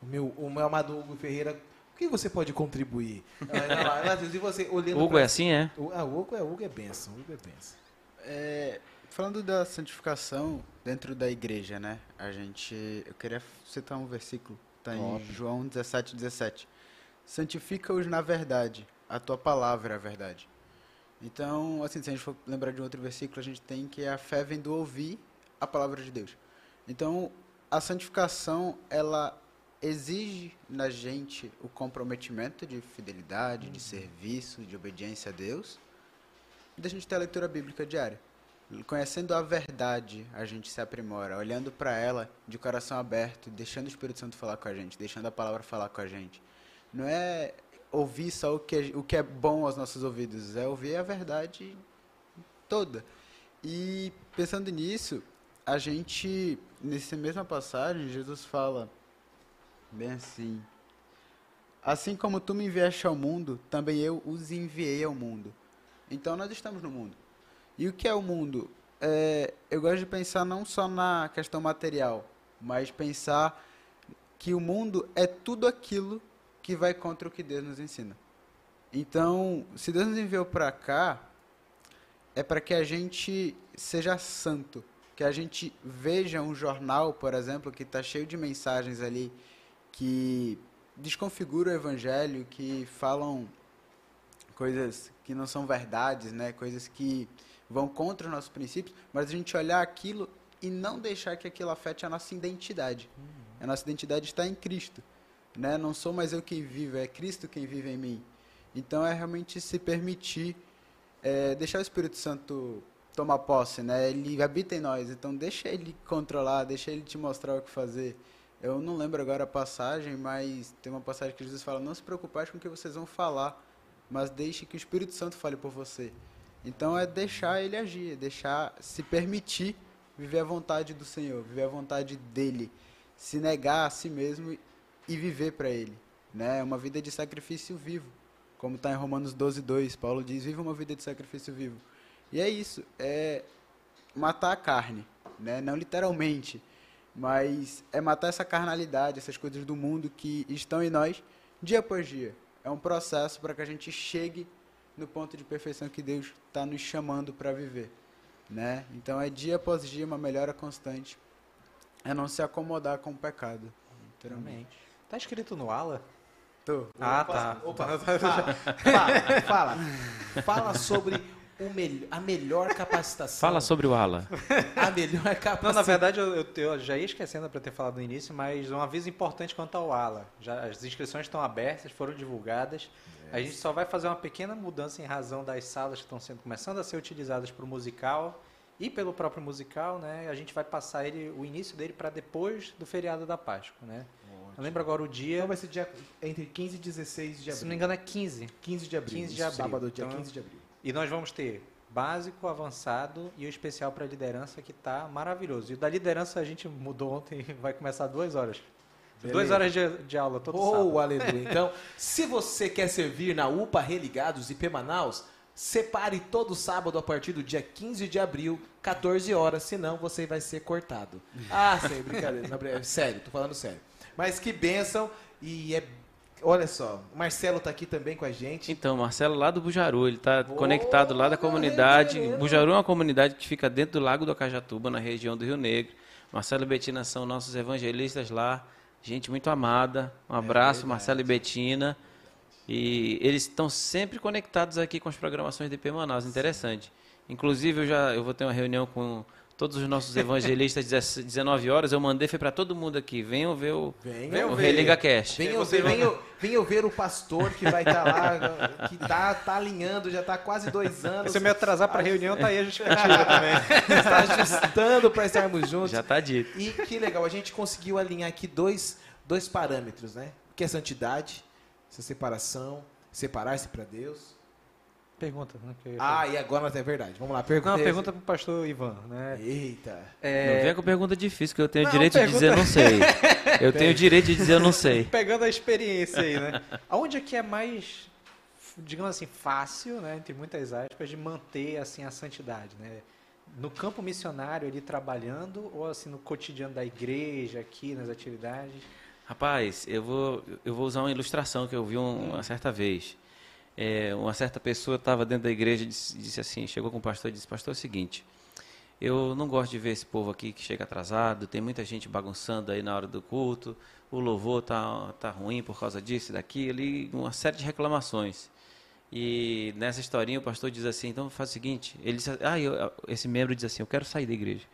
o meu, o meu amado Hugo Ferreira, o que você pode contribuir? [laughs] E você olhando Hugo pra- é assim, é? O- Ah, o Hugo é, Hugo é benção, Hugo é benção. É, falando da santificação dentro da igreja, né? A gente, eu queria citar um versículo, tá em. João 17, 17. Santifica-os na verdade, a tua palavra é a verdade. Então, assim, se a gente for lembrar de um outro versículo, a gente tem que a fé vem do ouvir a palavra de Deus. Então, a santificação, ela exige na gente o comprometimento de fidelidade, de serviço, de obediência a Deus, da gente ter a leitura bíblica diária. Conhecendo a verdade, a gente se aprimora, olhando para ela de coração aberto, deixando o Espírito Santo falar com a gente, deixando a palavra falar com a gente. Não é ouvir só o que, é- o que é bom aos nossos ouvidos, é ouvir a verdade toda. E pensando nisso, a gente, nessa mesma passagem, Jesus fala bem assim: Assim como tu me enviaste ao mundo, também eu os enviei ao mundo. Então nós estamos no mundo. E o que é o mundo? É, eu gosto de pensar não só na questão material, mas pensar que o mundo é tudo aquilo que vai contra o que Deus nos ensina. Então, se Deus nos enviou para cá, é para que a gente seja santo, que a gente veja um jornal, por exemplo, que está cheio de mensagens ali que desconfiguram o evangelho, que falam coisas que não são verdades, né? Coisas que vão contra os nossos princípios, mas a gente olhar aquilo e não deixar que aquilo afete a nossa identidade. A nossa identidade está em Cristo, né? Não sou mais eu quem vivo, é Cristo quem vive em mim. Então é realmente se permitir é, deixar o Espírito Santo tomar posse, né? Ele habita em nós, então deixa ele controlar, deixa ele te mostrar o que fazer. Eu não lembro agora a passagem, mas tem uma passagem que Jesus fala: "Não se preocupais com o que vocês vão falar, mas deixe que o Espírito Santo fale por você". Então é deixar ele agir, é deixar se permitir viver a vontade do Senhor, viver a vontade dele, se negar a si mesmo e viver para ele, né? É uma vida de sacrifício vivo, como está em Romanos 12, 2, Paulo diz: "Viva uma vida de sacrifício vivo". E é isso, é matar a carne, né? Não literalmente, mas é matar essa carnalidade, essas coisas do mundo que estão em nós dia após dia. É um processo para que a gente chegue no ponto de perfeição que Deus está nos chamando para viver, né? Então é dia após dia uma melhora constante. É não se acomodar com o pecado. literalmente. Tá escrito no ala? Tô. Ah, tá. Opa, fala, fala, fala. Fala sobre o mel- a melhor capacitação. Fala sobre o ala. a melhor capacitação. Não, na verdade, eu, eu- eu já ia esquecendo para ter falado no início, mas um aviso importante quanto ao ALA. Já, as inscrições estão abertas, foram divulgadas. A gente só vai fazer uma pequena mudança em razão das salas que estão sendo começando a ser utilizadas para o musical e pelo próprio musical, né? A gente vai passar ele, o início dele para depois do feriado da Páscoa, né? Eu lembro agora o dia, Então vai ser dia, entre 15 e 16 de abril. se não me engano é 15. 15 de abril. 15 de abril. Sábado, dia Então, 15 de abril. E nós vamos ter básico, avançado e o especial para liderança que está maravilhoso. E o da liderança a gente mudou ontem, [laughs] vai começar duas horas. Duas Beleza. horas de, de aula todo Oh, sábado. aleluia. [laughs] Então, se você quer servir na UPA Religados IP Manaus, separe todo sábado a partir do dia 15 de abril, 14 horas, senão você vai ser cortado. [laughs] Ah, sério, brincadeira. Brin- sério, tô falando sério. Mas que bênção e é... Olha só, o Marcelo tá aqui também com a gente. Então, Marcelo lá do Bujaru, ele está conectado lá da comunidade. Deus. Bujaru é uma comunidade que fica dentro do Lago do Acajatuba, na região do Rio Negro. Marcelo e Betina são nossos evangelistas lá, gente muito amada. Um abraço, Marcelo e Betina. E eles estão sempre conectados aqui com as programações de IP Manaus, interessante. Inclusive, eu já eu vou ter uma reunião com todos os nossos evangelistas às 19 horas. Eu mandei, foi para todo mundo aqui. Venham ver o, Venham o ver. Religa Cast. Venham ver, venham, venham ver o pastor que vai estar lá, que tá, tá alinhando, já tá quase dois anos. Se eu me atrasar para a reunião, tá aí a [laughs] justificativa também. está ajustando para estarmos juntos. Já está dito. E que legal, a gente conseguiu alinhar aqui dois, dois parâmetros, né? Que é santidade, essa separação, separar-se para Deus. Pergunta. Né, que Ah, e agora é verdade. Vamos lá, pergunta. Não, pergunta pro pastor Ivan, né? Eita. Não venha com pergunta difícil, que eu tenho o Não, direito de pergunta- dizer não sei. Eu tenho o direito de dizer eu não sei. [laughs] Pegando a experiência aí, né? Aonde é que é mais digamos assim, fácil, né, entre muitas aspas, de manter assim a santidade, né? No campo missionário ali trabalhando ou assim no cotidiano da igreja aqui nas atividades? Rapaz, eu vou eu vou usar uma ilustração que eu vi um, uma certa vez. É, uma certa pessoa estava dentro da igreja e disse, disse, assim, chegou com o pastor e disse, pastor, é o seguinte, eu não gosto de ver esse povo aqui que chega atrasado, tem muita gente bagunçando aí na hora do culto, o louvor tá, tá ruim por causa disso, daquilo, e uma série de reclamações. E nessa historinha o pastor diz assim, então faz o seguinte, ele diz, ah, eu, esse membro diz assim, eu quero sair da igreja,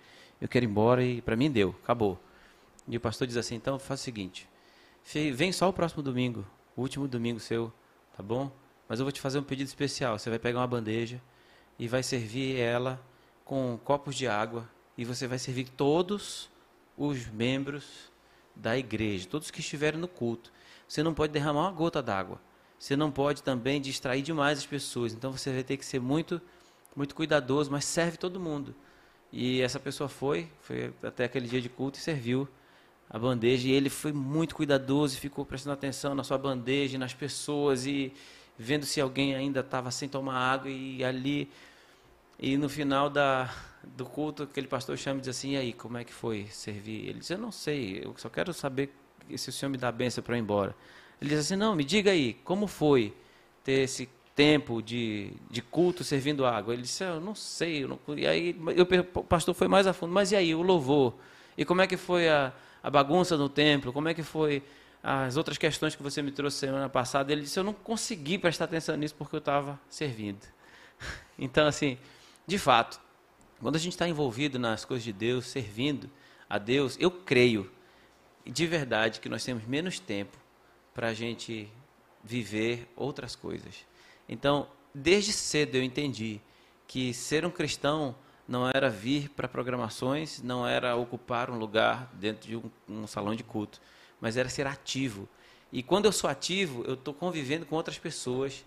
eu quero ir embora e para mim deu, acabou. E o pastor diz assim, então faz o seguinte, vem só o próximo domingo, o último domingo seu, tá bom? Mas eu vou te fazer um pedido especial. Você vai pegar uma bandeja e vai servir ela com copos de água e você vai servir todos os membros da igreja, todos que estiverem no culto. Você não pode derramar uma gota d'água. Você não pode também distrair demais as pessoas. Então você vai ter que ser muito muito cuidadoso, mas serve todo mundo. E essa pessoa foi, foi até aquele dia de culto e serviu a bandeja. E ele foi muito cuidadoso e ficou prestando atenção na sua bandeja, nas pessoas e vendo se alguém ainda estava sem tomar água e ali e no final da, do culto aquele pastor chama e diz assim, e aí, como é que foi servir? Ele diz, eu não sei, eu só quero saber se o senhor me dá a benção para ir embora. Ele diz assim, não, me diga aí, como foi ter esse tempo de, de culto servindo água? Ele disse, eu não sei. Eu não, e aí eu, o pastor foi mais a fundo, mas e aí, o louvor? E como é que foi a, a bagunça no templo? Como é que foi as outras questões que você me trouxe semana passada, ele disse: Eu não consegui prestar atenção nisso porque eu estava servindo. [laughs] Então, assim, de fato, quando a gente está envolvido nas coisas de Deus, servindo a Deus, eu creio de verdade que nós temos menos tempo para a gente viver outras coisas. Então, desde cedo eu entendi que ser um cristão não era vir para programações, não era ocupar um lugar dentro de um, um salão de culto mas era ser ativo. E quando eu sou ativo, eu estou convivendo com outras pessoas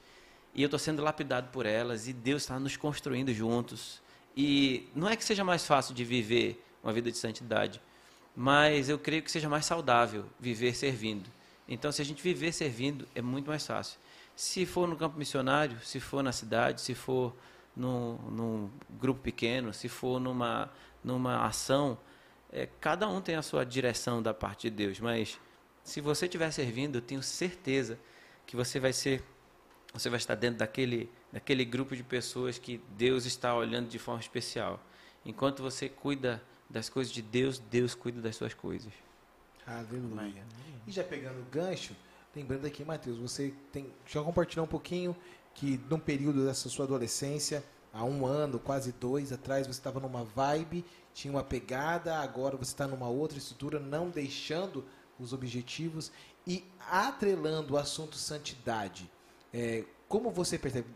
e eu estou sendo lapidado por elas e Deus está nos construindo juntos. E não é que seja mais fácil de viver uma vida de santidade, mas eu creio que seja mais saudável viver servindo. Então, se a gente viver servindo, é muito mais fácil. Se for no campo missionário, se for na cidade, se for num, num grupo pequeno, se for numa, numa ação, é, cada um tem a sua direção da parte de Deus, mas se você estiver servindo, eu tenho certeza que você vai ser, você vai estar dentro daquele, daquele grupo de pessoas que Deus está olhando de forma especial. Enquanto você cuida das coisas de Deus, Deus cuida das suas coisas. Aleluia. E já pegando o gancho, lembrando aqui, Mateus, você tem já compartilhou um pouquinho que num período dessa sua adolescência, há um ano, quase dois atrás, você estava numa vibe tinha uma pegada, agora você está numa outra estrutura, não deixando os objetivos e atrelando o assunto santidade. É, como você percebe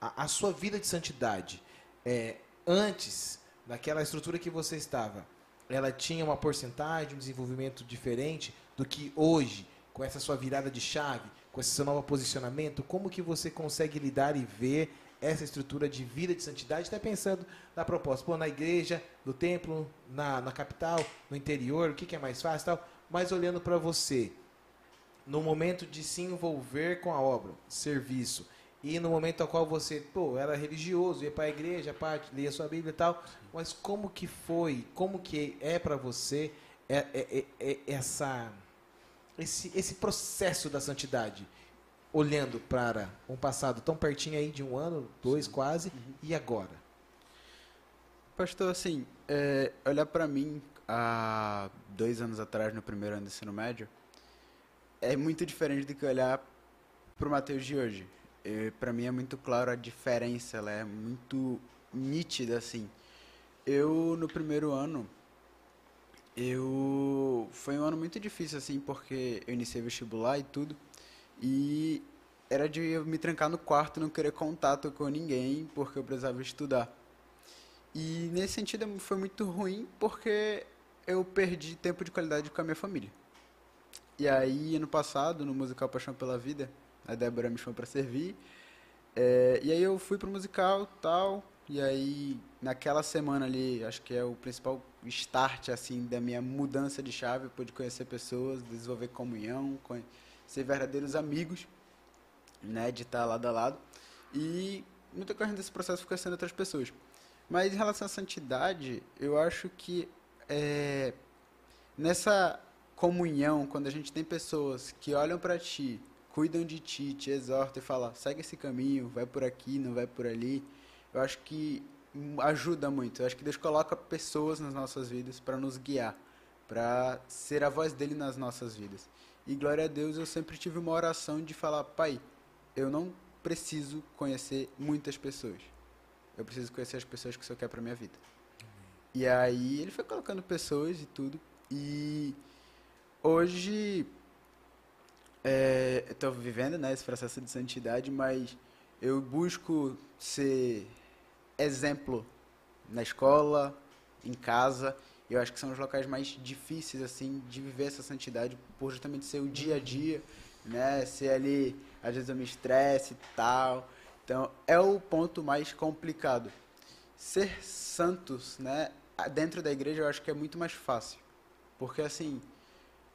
a, a, sua vida de santidade é, antes daquela estrutura que você estava, ela tinha uma porcentagem, um desenvolvimento diferente do que hoje, com essa sua virada de chave, com esse seu novo posicionamento? Como que você consegue lidar e ver essa estrutura de vida de santidade, está pensando na proposta, pô, na igreja, no templo, na, na capital, no interior, o que, que é mais fácil tal, mas olhando para você, no momento de se envolver com a obra, serviço, e no momento ao qual você, pô, era religioso, ia para a igreja, parte, lia sua Bíblia e tal, mas como que foi, como que é para você é, é, é, é, essa, esse, esse processo da santidade? Olhando para um passado tão pertinho aí de um ano, dois Sim. quase, uhum. e agora? Pastor, assim, é, olhar para mim há dois anos atrás, no primeiro ano do ensino médio, é muito diferente do que olhar para o Mateus de hoje. Para mim é muito claro a diferença, ela é muito nítida, assim. Eu, no primeiro ano, eu... Foi um ano muito difícil, assim, porque eu iniciei vestibular e tudo. E era de eu me trancar no quarto, não querer contato com ninguém, porque eu precisava estudar. E nesse sentido foi muito ruim, porque eu perdi tempo de qualidade com a minha família. E aí, ano passado, no musical Paixão pela Vida, a Débora me chamou para servir. É, e aí eu fui pro musical tal. E aí, naquela semana ali, acho que é o principal start, assim, da minha mudança de chave. Eu pude conhecer pessoas, desenvolver comunhão, ser verdadeiros amigos. né, de estar lado a lado. E no decorrer desse processo fui conhecendo outras pessoas. Mas em relação à santidade, eu acho que é, nessa comunhão, quando a gente tem pessoas que olham para ti, cuidam de ti, te exortam e falam, segue esse caminho, vai por aqui, não vai por ali, eu acho que ajuda muito. Eu acho que Deus coloca pessoas nas nossas vidas para nos guiar, para ser a voz dele nas nossas vidas. E glória a Deus, eu sempre tive uma oração de falar, pai, eu não preciso conhecer muitas pessoas. Eu preciso conhecer as pessoas que o Senhor quer para minha vida. E aí ele foi colocando pessoas e tudo. E hoje é, eu estou vivendo né, esse processo de santidade, mas eu busco ser exemplo na escola, em casa. Eu acho que são os locais mais difíceis assim de viver essa santidade, por justamente ser o dia a dia, né? Ser ali, às vezes eu me estresse e tal. Então, é o ponto mais complicado. Ser santos, né, dentro da igreja eu acho que é muito mais fácil. Porque assim,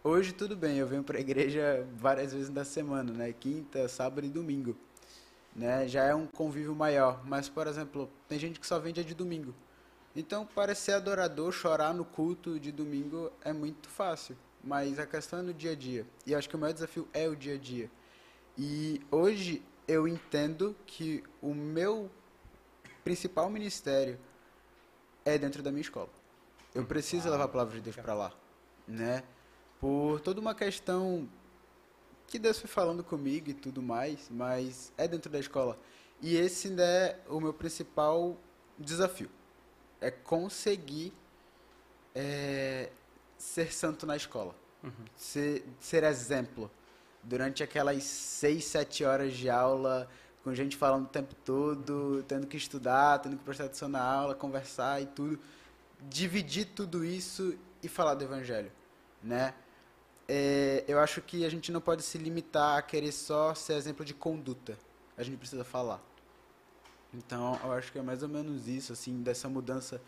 hoje tudo bem, eu venho para a igreja várias vezes na semana, né, quinta, sábado e domingo. Né, já é um convívio maior, mas por exemplo, tem gente que só vem dia de domingo. Então, para ser adorador, chorar no culto de domingo é muito fácil, mas a questão é no dia a dia. E acho que o maior desafio é o dia a dia. E hoje eu entendo que o meu principal ministério é dentro da minha escola. Eu preciso levar a palavra de Deus para lá, né? Por toda uma questão que Deus foi falando comigo e tudo mais, mas é dentro da escola. E esse ainda é o meu principal desafio. É conseguir é, ser santo na escola. Uhum. Ser, ser exemplo durante aquelas seis, sete horas de aula, com gente falando o tempo todo, tendo que estudar, tendo que prestar atenção na aula, conversar e tudo, dividir tudo isso e falar do evangelho, né? É, eu acho que a gente não pode se limitar a querer só ser exemplo de conduta. A gente precisa falar. Então, eu acho que é mais ou menos isso, assim, dessa mudança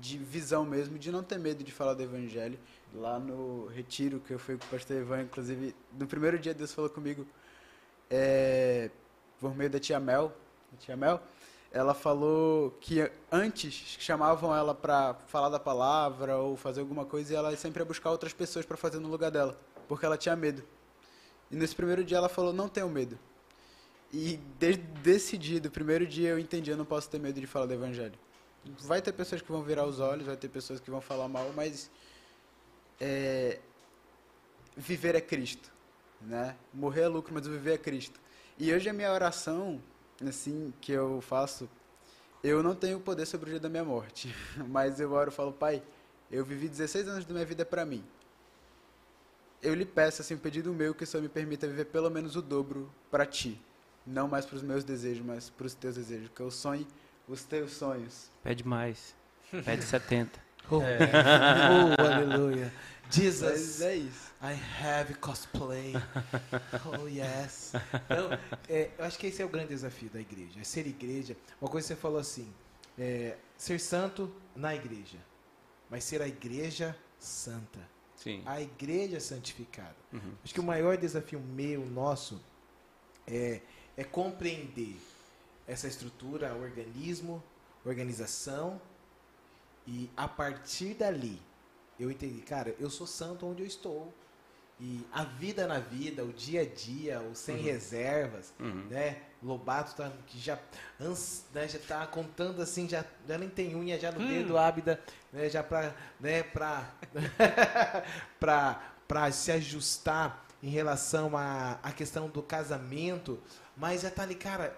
de visão mesmo, de não ter medo de falar do evangelho lá no retiro que eu fui com o pastor Ivan, inclusive, no primeiro dia Deus falou comigo, é, por meio da tia Mel, tia Mel, ela falou que antes chamavam ela para falar da palavra ou fazer alguma coisa e ela sempre ia buscar outras pessoas para fazer no lugar dela, porque ela tinha medo. E nesse primeiro dia ela falou: "Não tenho medo". E desde esse dia, do primeiro dia, eu entendi: eu não posso ter medo de falar do evangelho. Vai ter pessoas que vão virar os olhos, vai ter pessoas que vão falar mal, mas é, viver é Cristo, né? Morrer é lucro, mas viver é Cristo. E hoje a minha oração, assim, que eu faço, eu não tenho poder sobre o dia da minha morte, [laughs] mas eu oro e falo, Pai, eu vivi 16 anos da minha vida para mim. Eu lhe peço, assim, um pedido meu, que o Senhor me permita viver pelo menos o dobro para Ti. Não mais para os meus desejos, mas para os Teus desejos. Que eu sonhe os Teus sonhos. Pede mais. Pede 70. [laughs] Oh, é. oh aleluia. Jesus, é isso. I have cosplay. Oh, yes. Então, é, eu acho que esse é o grande desafio da igreja. É ser igreja. Uma coisa que você falou assim, é, ser santo na igreja, mas ser a igreja santa. Sim. A igreja santificada. Uhum. Acho que o maior desafio meu, nosso, é, é compreender essa estrutura, organismo, organização, e a partir dali, eu entendi, cara, eu sou santo onde eu estou. E a vida na vida, o dia a dia, o sem uhum. reservas, uhum. né? Lobato tá, que já, né, já tá contando assim, já, já nem tem unha já no hum. dedo, ábida, né, já para né, pra, [laughs] pra, pra se ajustar em relação à, à questão do casamento, mas já tá ali, cara,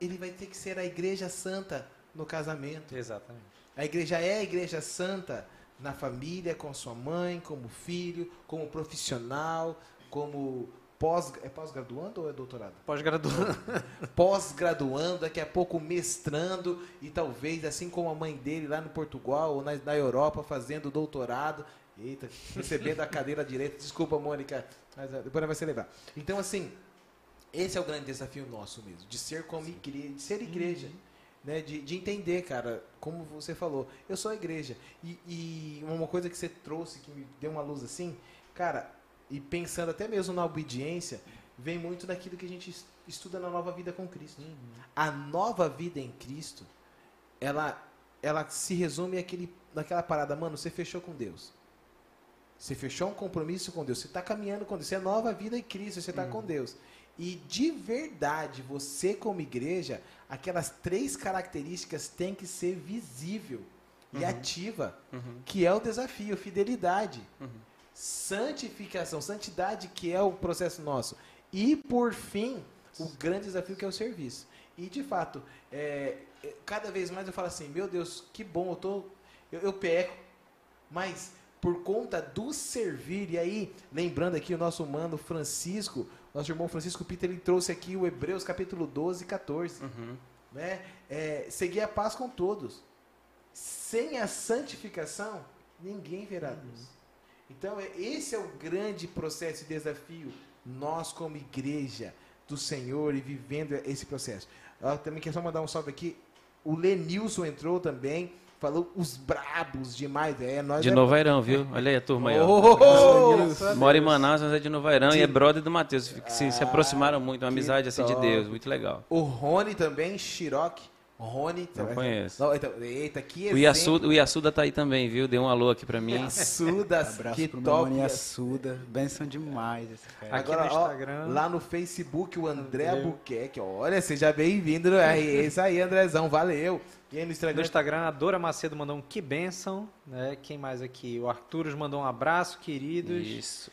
ele vai ter que ser a igreja santa no casamento. Exatamente. A igreja é a igreja santa na família, com sua mãe, como filho, como profissional, como pós é pós-graduando ou é doutorado? Pós-graduando. [laughs] Pós-graduando, daqui a pouco mestrando e talvez assim como a mãe dele lá no Portugal ou na, na Europa fazendo doutorado. Eita, recebendo a cadeira direita. Desculpa, Mônica, mas eh, depois vai se levar. Então assim, esse é o grande desafio nosso mesmo, de ser como igreja, de ser igreja. Uhum né, de, de entender, cara, como você falou, eu sou a igreja. E, e, uma coisa que você trouxe, que me deu uma luz assim, cara, e pensando até mesmo na obediência, vem muito daquilo que a gente estuda na nova vida com Cristo. Uhum. A nova vida em Cristo, ela, ela se resume àquele, naquela parada, mano, você fechou com Deus. Você fechou um compromisso com Deus. Você está caminhando com Deus. Você é nova vida em Cristo. Você está uhum. com Deus. E de verdade, você como igreja, aquelas três características têm que ser visível e uhum. ativa, uhum. que é o desafio, fidelidade, uhum. santificação, santidade que é o processo nosso. E por fim, o grande desafio que é o serviço. E de fato, é, é, cada vez mais eu falo assim, meu Deus, que bom, eu tô, eu, eu peco, mas por conta do servir, e aí, lembrando aqui o nosso mano Francisco, nosso irmão Francisco Peter, ele trouxe aqui o Hebreus capítulo 12 e 14. Uhum. Né? É, seguir a paz com todos. Sem a santificação, ninguém verá uhum. Deus. Então, é, esse é o grande processo e desafio, nós como igreja do Senhor e vivendo esse processo. Eu também quero só mandar um salve aqui. O Lenilson entrou também. Falou os brabos demais. É, nós de é... Novairão, viu? Olha aí a turma aí. Oh, Mora em Manaus, mas é de Novairão de... e é brother do Matheus. Se, ah, se aproximaram muito, uma amizade assim de Deus, muito legal. O Rony também, Xiroque. Rony. Não conheço. Não, então, eita, que o Yasuda, o tá aí também, viu? Deu um alô aqui pra mim. Yasuda, [laughs] Abraço que pro top. Meu Yasuda, benção demais esse cara. Agora, no Instagram. Ó, lá no Facebook, o André Albuquerque. Olha, seja bem-vindo. É isso aí, Andrezão, valeu. E aí no Instagram? No Instagram, a Dora Macedo mandou um que benção. Né? Quem mais aqui? O Arturos mandou um abraço, queridos. Isso.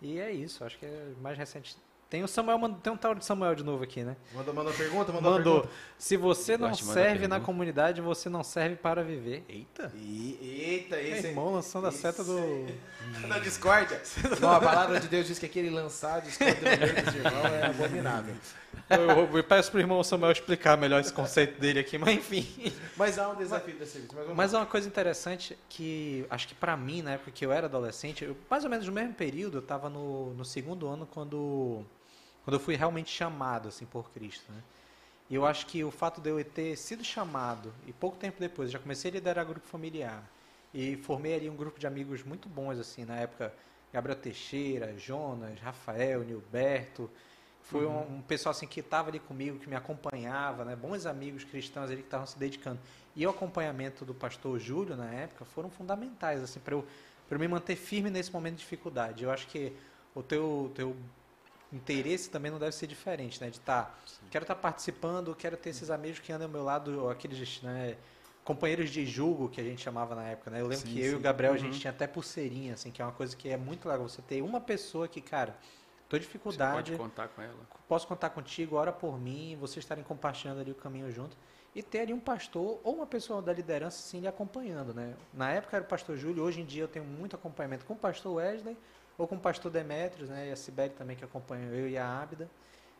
E é isso, acho que é mais recente. Tem o Samuel, tem um tal de Samuel de novo aqui, né? Mandou, mandou pergunta, mandou, mandou. Pergunta. Se você não serve na comunidade, você não serve para viver. Eita. E, eita, esse é, irmão lançando esse, a seta do [laughs] da discórdia. Não, a palavra de Deus diz que aquele lançar discórdia no meio dos irmãos é abominável. Eu, eu, eu peço pro irmão Samuel explicar melhor esse conceito dele aqui, mas enfim. Mas há um desafio desse serviço. Mas, mas é uma coisa interessante que acho que para mim, na época que eu era adolescente, eu, mais ou menos no mesmo período, eu estava no, no segundo ano quando quando eu fui realmente chamado assim por Cristo, né? E eu acho que o fato de eu ter sido chamado e pouco tempo depois já comecei a liderar grupo familiar e formei ali um grupo de amigos muito bons assim na época Gabriel Teixeira, Jonas, Rafael, Nilberto, foi uhum. um, um, pessoal assim que estava ali comigo, que me acompanhava, né? Bons amigos cristãos ali que estavam se dedicando. E o acompanhamento do pastor Júlio na época foram fundamentais assim para eu para me manter firme nesse momento de dificuldade. Eu acho que o teu teu interesse também não deve ser diferente, né? De estar, tá, quero estar tá participando, quero ter esses amigos que andam ao meu lado, aqueles, né, companheiros de julgo que a gente chamava na época, né? Eu lembro sim, que sim. eu e o Gabriel uhum. a gente tinha até pulseirinha, assim, que é uma coisa que é muito legal. Você ter uma pessoa que, cara, tô dificuldade. Você pode contar com ela. Posso contar contigo, ora por mim, vocês estarem compartilhando ali o caminho junto. E ter ali um pastor ou uma pessoa da liderança, sim, lhe acompanhando, né? Na época era o pastor Júlio, hoje em dia eu tenho muito acompanhamento com o pastor Wesley ou com o pastor Demetrios, né, e a Sibeli também que acompanha eu e a Ábida.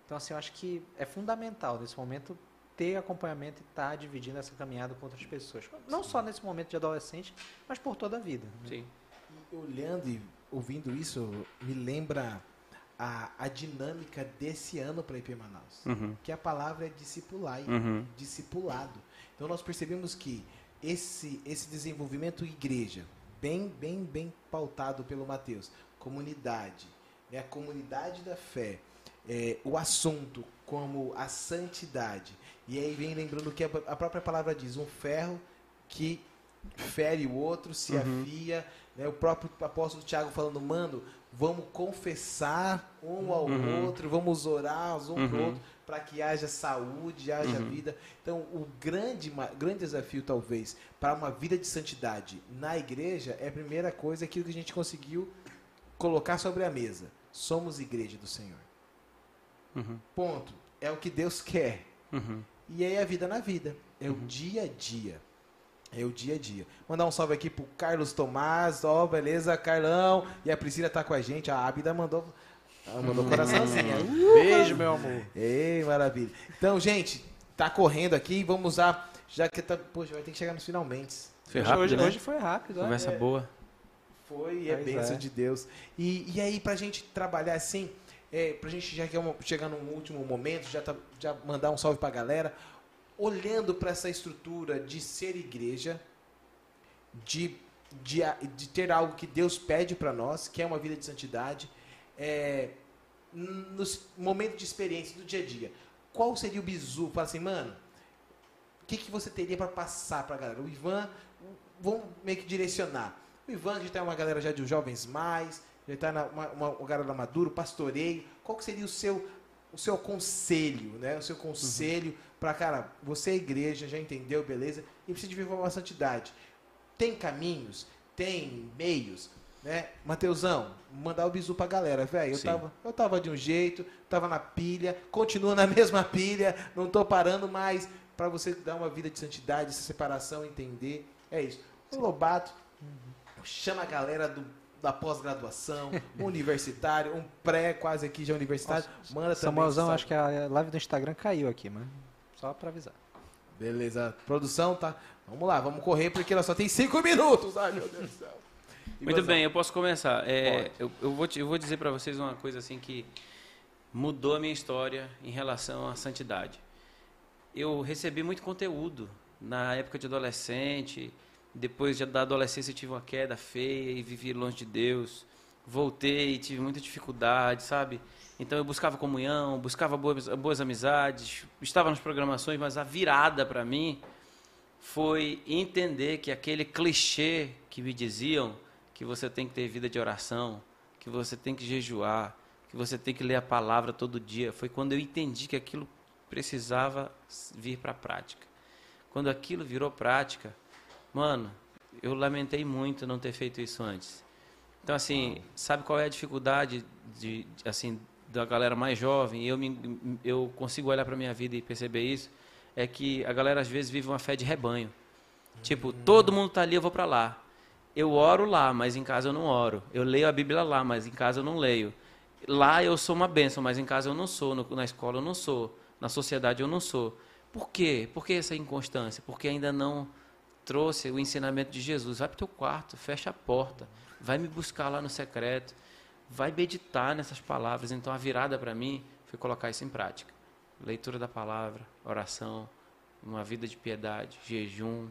Então, assim, eu acho que é fundamental nesse momento ter acompanhamento e estar tá dividindo essa caminhada com outras pessoas. Não Sim. só nesse momento de adolescente, mas por toda a vida. Né? Sim. E olhando e ouvindo isso, me lembra a, a dinâmica desse ano para IP Manaus. Uhum. Que a palavra é discipular, uhum. discipulado. Então nós percebemos que esse, esse desenvolvimento igreja, bem, bem, bem pautado pelo Mateus, comunidade, né, a comunidade da fé, é, o assunto como a santidade. E aí vem lembrando que a própria palavra diz, um ferro que fere o outro, se uhum. afia. Né, o próprio apóstolo Tiago falando, mano, vamos confessar um ao uhum. outro, vamos orar um uhum. para o outro, para que haja saúde, haja uhum. vida. Então, o grande, grande desafio, talvez, para uma vida de santidade na igreja é a primeira coisa, aquilo que a gente conseguiu colocar sobre a mesa. Somos igreja do Senhor. Uhum. Ponto. É o que Deus quer. Uhum. E aí a vida na vida. É uhum. o dia a dia. É o dia a dia. Mandar um salve aqui pro Carlos Tomás. Ó, oh, beleza, Carlão. E a Priscila tá com a gente. A Abida mandou. Ela mandou uhum. coraçãozinho. [laughs] Beijo, meu amor. Ei, maravilha. Então, gente, tá correndo aqui. Vamos usar. Já que tá. Poxa, vai ter que chegar nos finalmente. Foi rápido, hoje, né? hoje foi rápido. Conversa é. boa. Foi, e é bênção é. de Deus. E, e aí, pra gente trabalhar assim, é, pra gente já chegar num último momento, já, tá, já mandar um salve pra galera, olhando para essa estrutura de ser igreja, de, de, de ter algo que Deus pede para nós, que é uma vida de santidade, é, nos momentos de experiência do dia a dia, qual seria o bizu? Fala assim, mano, o que, que você teria para passar para a galera? O Ivan, vamos meio que direcionar. O Ivan, a gente tem uma galera já de jovens mais, já está uma, uma, uma galera maduro, pastoreio. Qual que seria o seu, o seu conselho, né? O seu conselho uhum. para, cara, você é igreja, já entendeu, beleza? E precisa de viver uma santidade. Tem caminhos, tem meios, né? Mateusão, mandar o bisu pra galera, velho. Eu tava, eu tava de um jeito, tava na pilha, continuo na [laughs] mesma pilha, não tô parando mais para você dar uma vida de santidade, essa separação, entender. É isso. O Lobato chama a galera do, da pós-graduação, um [laughs] universitário, um pré quase aqui já universitário. Nossa, Manda também. Samuelzão, acho que a live do Instagram caiu aqui, mano. Só para avisar. Beleza. Produção, tá? Vamos lá, vamos correr porque ela só tem cinco minutos. Ai, meu Deus do céu. Muito bem, eu posso começar. É, eu, eu, vou te, eu vou dizer para vocês uma coisa assim que mudou a minha história em relação à santidade eu recebi muito conteúdo na época de adolescente. Depois da adolescência, tive uma queda feia e vivi longe de Deus. Voltei e tive muita dificuldade, sabe? Então eu buscava comunhão, buscava boas, boas amizades, estava nas programações, mas a virada para mim foi entender que aquele clichê que me diziam que você tem que ter vida de oração, que você tem que jejuar, que você tem que ler a palavra todo dia, foi quando eu entendi que aquilo precisava vir para a prática. Quando aquilo virou prática, mano, eu lamentei muito não ter feito isso antes. Então, assim, sabe qual é a dificuldade de, assim, da galera mais jovem? Eu, me, eu consigo olhar para minha vida e perceber isso. É que a galera às vezes vive uma fé de rebanho. Tipo, todo mundo tá ali, eu vou para lá. Eu oro lá, mas em casa eu não oro. Eu leio a Bíblia lá, mas em casa eu não leio. Lá eu sou uma bênção, mas em casa eu não sou. No, na escola eu não sou na sociedade eu não sou. Por quê? Por que essa inconstância? Porque ainda não trouxe o ensinamento de Jesus. Vai para o teu quarto, fecha a porta, vai me buscar lá no secreto, vai meditar nessas palavras. Então a virada para mim foi colocar isso em prática. Leitura da palavra, oração, uma vida de piedade, jejum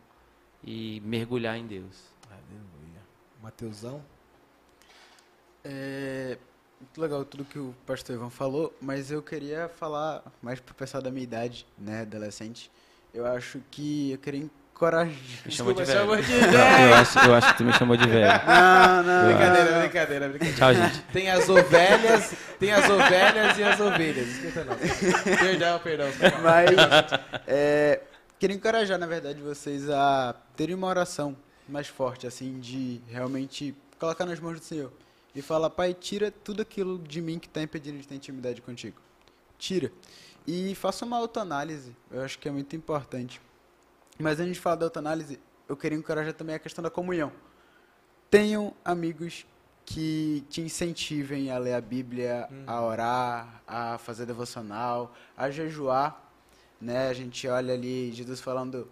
e mergulhar em Deus. Aleluia. Mateusão? É, muito legal tudo que o pastor Ivan falou, mas eu queria falar mais pro pessoal da minha idade, né, adolescente. Eu acho que eu queria encorajar. Me chamou de velho. Chamou de [laughs] velho. eu, acho, eu acho que tu me chamou de velho. Não, não. Brincadeira, brincadeira, brincadeira. Tchau, gente. Tem as ovelhas, tem as ovelhas e as ovelhas. Esquenta não. Perdão, perdão. Mas, é, queria encorajar, na verdade, vocês a terem uma oração mais forte, assim, de realmente colocar nas mãos do Senhor e fala, pai, tira tudo aquilo de mim que está impedindo de ter intimidade contigo. Tira. E faça uma autoanálise, eu acho que é muito importante. Mas antes de falar da autoanálise, eu queria encorajar também a questão da comunhão. Tenham amigos que te incentivem a ler a Bíblia, uhum. a orar, a fazer devocional, a jejuar. Né? A gente olha ali Jesus falando,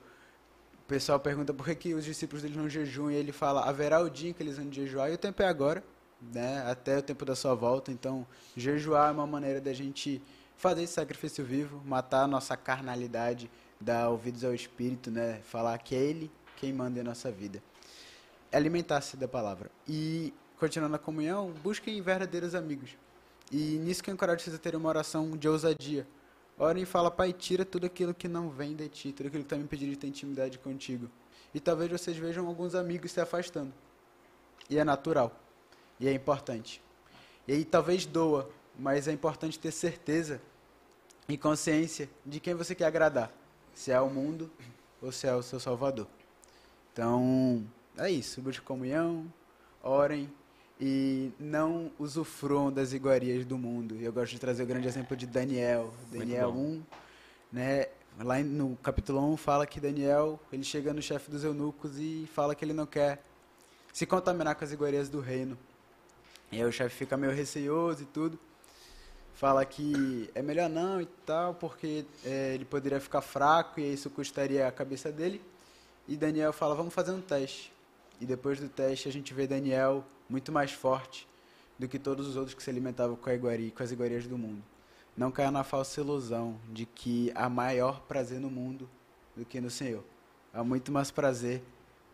o pessoal pergunta por que, que os discípulos dele não jejuam e ele fala, haverá o dia em que eles vão jejuar e o tempo é agora né, até o tempo da sua volta. Então, jejuar é uma maneira da gente fazer esse sacrifício vivo, matar a nossa carnalidade, dar ouvidos ao Espírito, né, falar que é Ele quem manda em nossa vida. Alimentar-se da palavra. E, continuando a comunhão, busquem verdadeiros amigos. E nisso que eu encorajo vocês a terem uma oração de ousadia. Orem e fala, Pai, tira tudo aquilo que não vem de ti, tudo aquilo que está me impedindo de ter intimidade contigo. E talvez vocês vejam alguns amigos se afastando. E é natural. E é importante. E aí talvez doa, mas é importante ter certeza e consciência de quem você quer agradar. Se é o mundo ou se é o seu Salvador. Então, é isso. Busque comunhão, orem e não usufruam das iguarias do mundo. Eu gosto de trazer o grande exemplo de Daniel. Daniel 1, né? Lá no capítulo 1 fala que Daniel, ele chega no chefe dos eunucos e fala que ele não quer se contaminar com as iguarias do reino. E aí o chefe fica meio receoso e tudo. Fala que é melhor não e tal, porque é, ele poderia ficar fraco e isso custaria a cabeça dele. E Daniel fala, vamos fazer um teste. E depois do teste a gente vê Daniel muito mais forte do que todos os outros que se alimentavam com, a iguaria, com as iguarias do mundo. Não caia na falsa ilusão de que há maior prazer no mundo do que no Senhor. Há muito mais prazer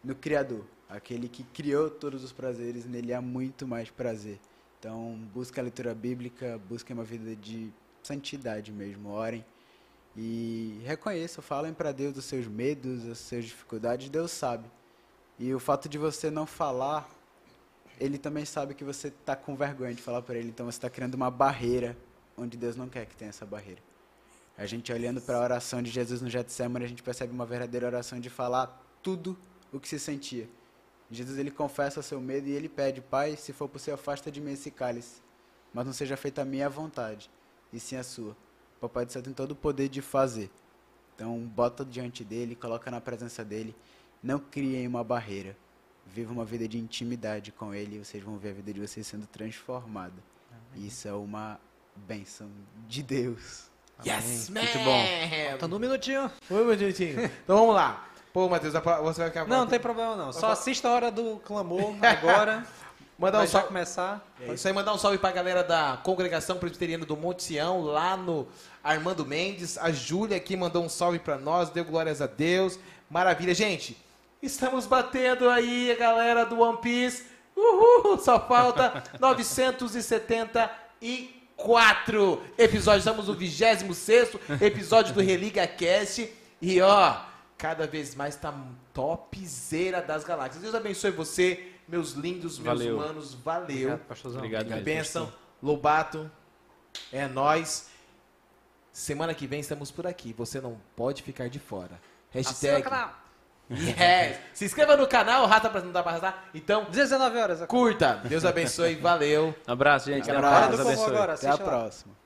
no Criador. Aquele que criou todos os prazeres, nele há muito mais prazer. Então, busquem a leitura bíblica, busquem uma vida de santidade mesmo, orem. E reconheçam, falem para Deus os seus medos, as suas dificuldades, Deus sabe. E o fato de você não falar, Ele também sabe que você está com vergonha de falar para Ele, então você está criando uma barreira onde Deus não quer que tenha essa barreira. A gente olhando para a oração de Jesus no Getsemane, a gente percebe uma verdadeira oração de falar tudo o que se sentia. Jesus ele confessa o seu medo e ele pede, Pai, se for possível, afasta de mim esse cálice, mas não seja feita a minha vontade, e sim a sua. O Papai do Céu tem todo o poder de fazer. Então, bota diante dele, coloca na presença dele, não criem uma barreira. Viva uma vida de intimidade com ele e vocês vão ver a vida de vocês sendo transformada. Isso é uma bênção de Deus. Yes, man! Muito bom. Faltando um minutinho. Um minutinho. Então vamos lá. Pô, Matheus, você vai ficar... Não, não tem problema não. Só assista a hora do clamor [laughs] agora. Mandar um salve. começar. É isso aí, mandar um salve pra galera da Congregação Presbiteriana do Monte Sião, lá no Armando Mendes. A Júlia aqui mandou um salve pra nós, deu glórias a Deus. Maravilha, gente. Estamos batendo aí a galera do One Piece. Uhul, só falta [laughs] 974 episódios. Estamos no 26 episódio do Religa Cast. E ó, cada vez mais tá topzera das galáxias. Deus abençoe você, meus lindos, meus Valeu. humanos. Valeu. Obrigado, pastorzão. Obrigado Que mesmo. bênção. Lobato. É nós. Semana que vem estamos por aqui. Você não pode ficar de fora. Hashtag. Yes. Se inscreva no canal, rata pra não dar pra arrasar. Então, 19 horas. curta. Deus abençoe. Valeu. Um abraço, gente. Abraço. Povo agora. Até a próxima.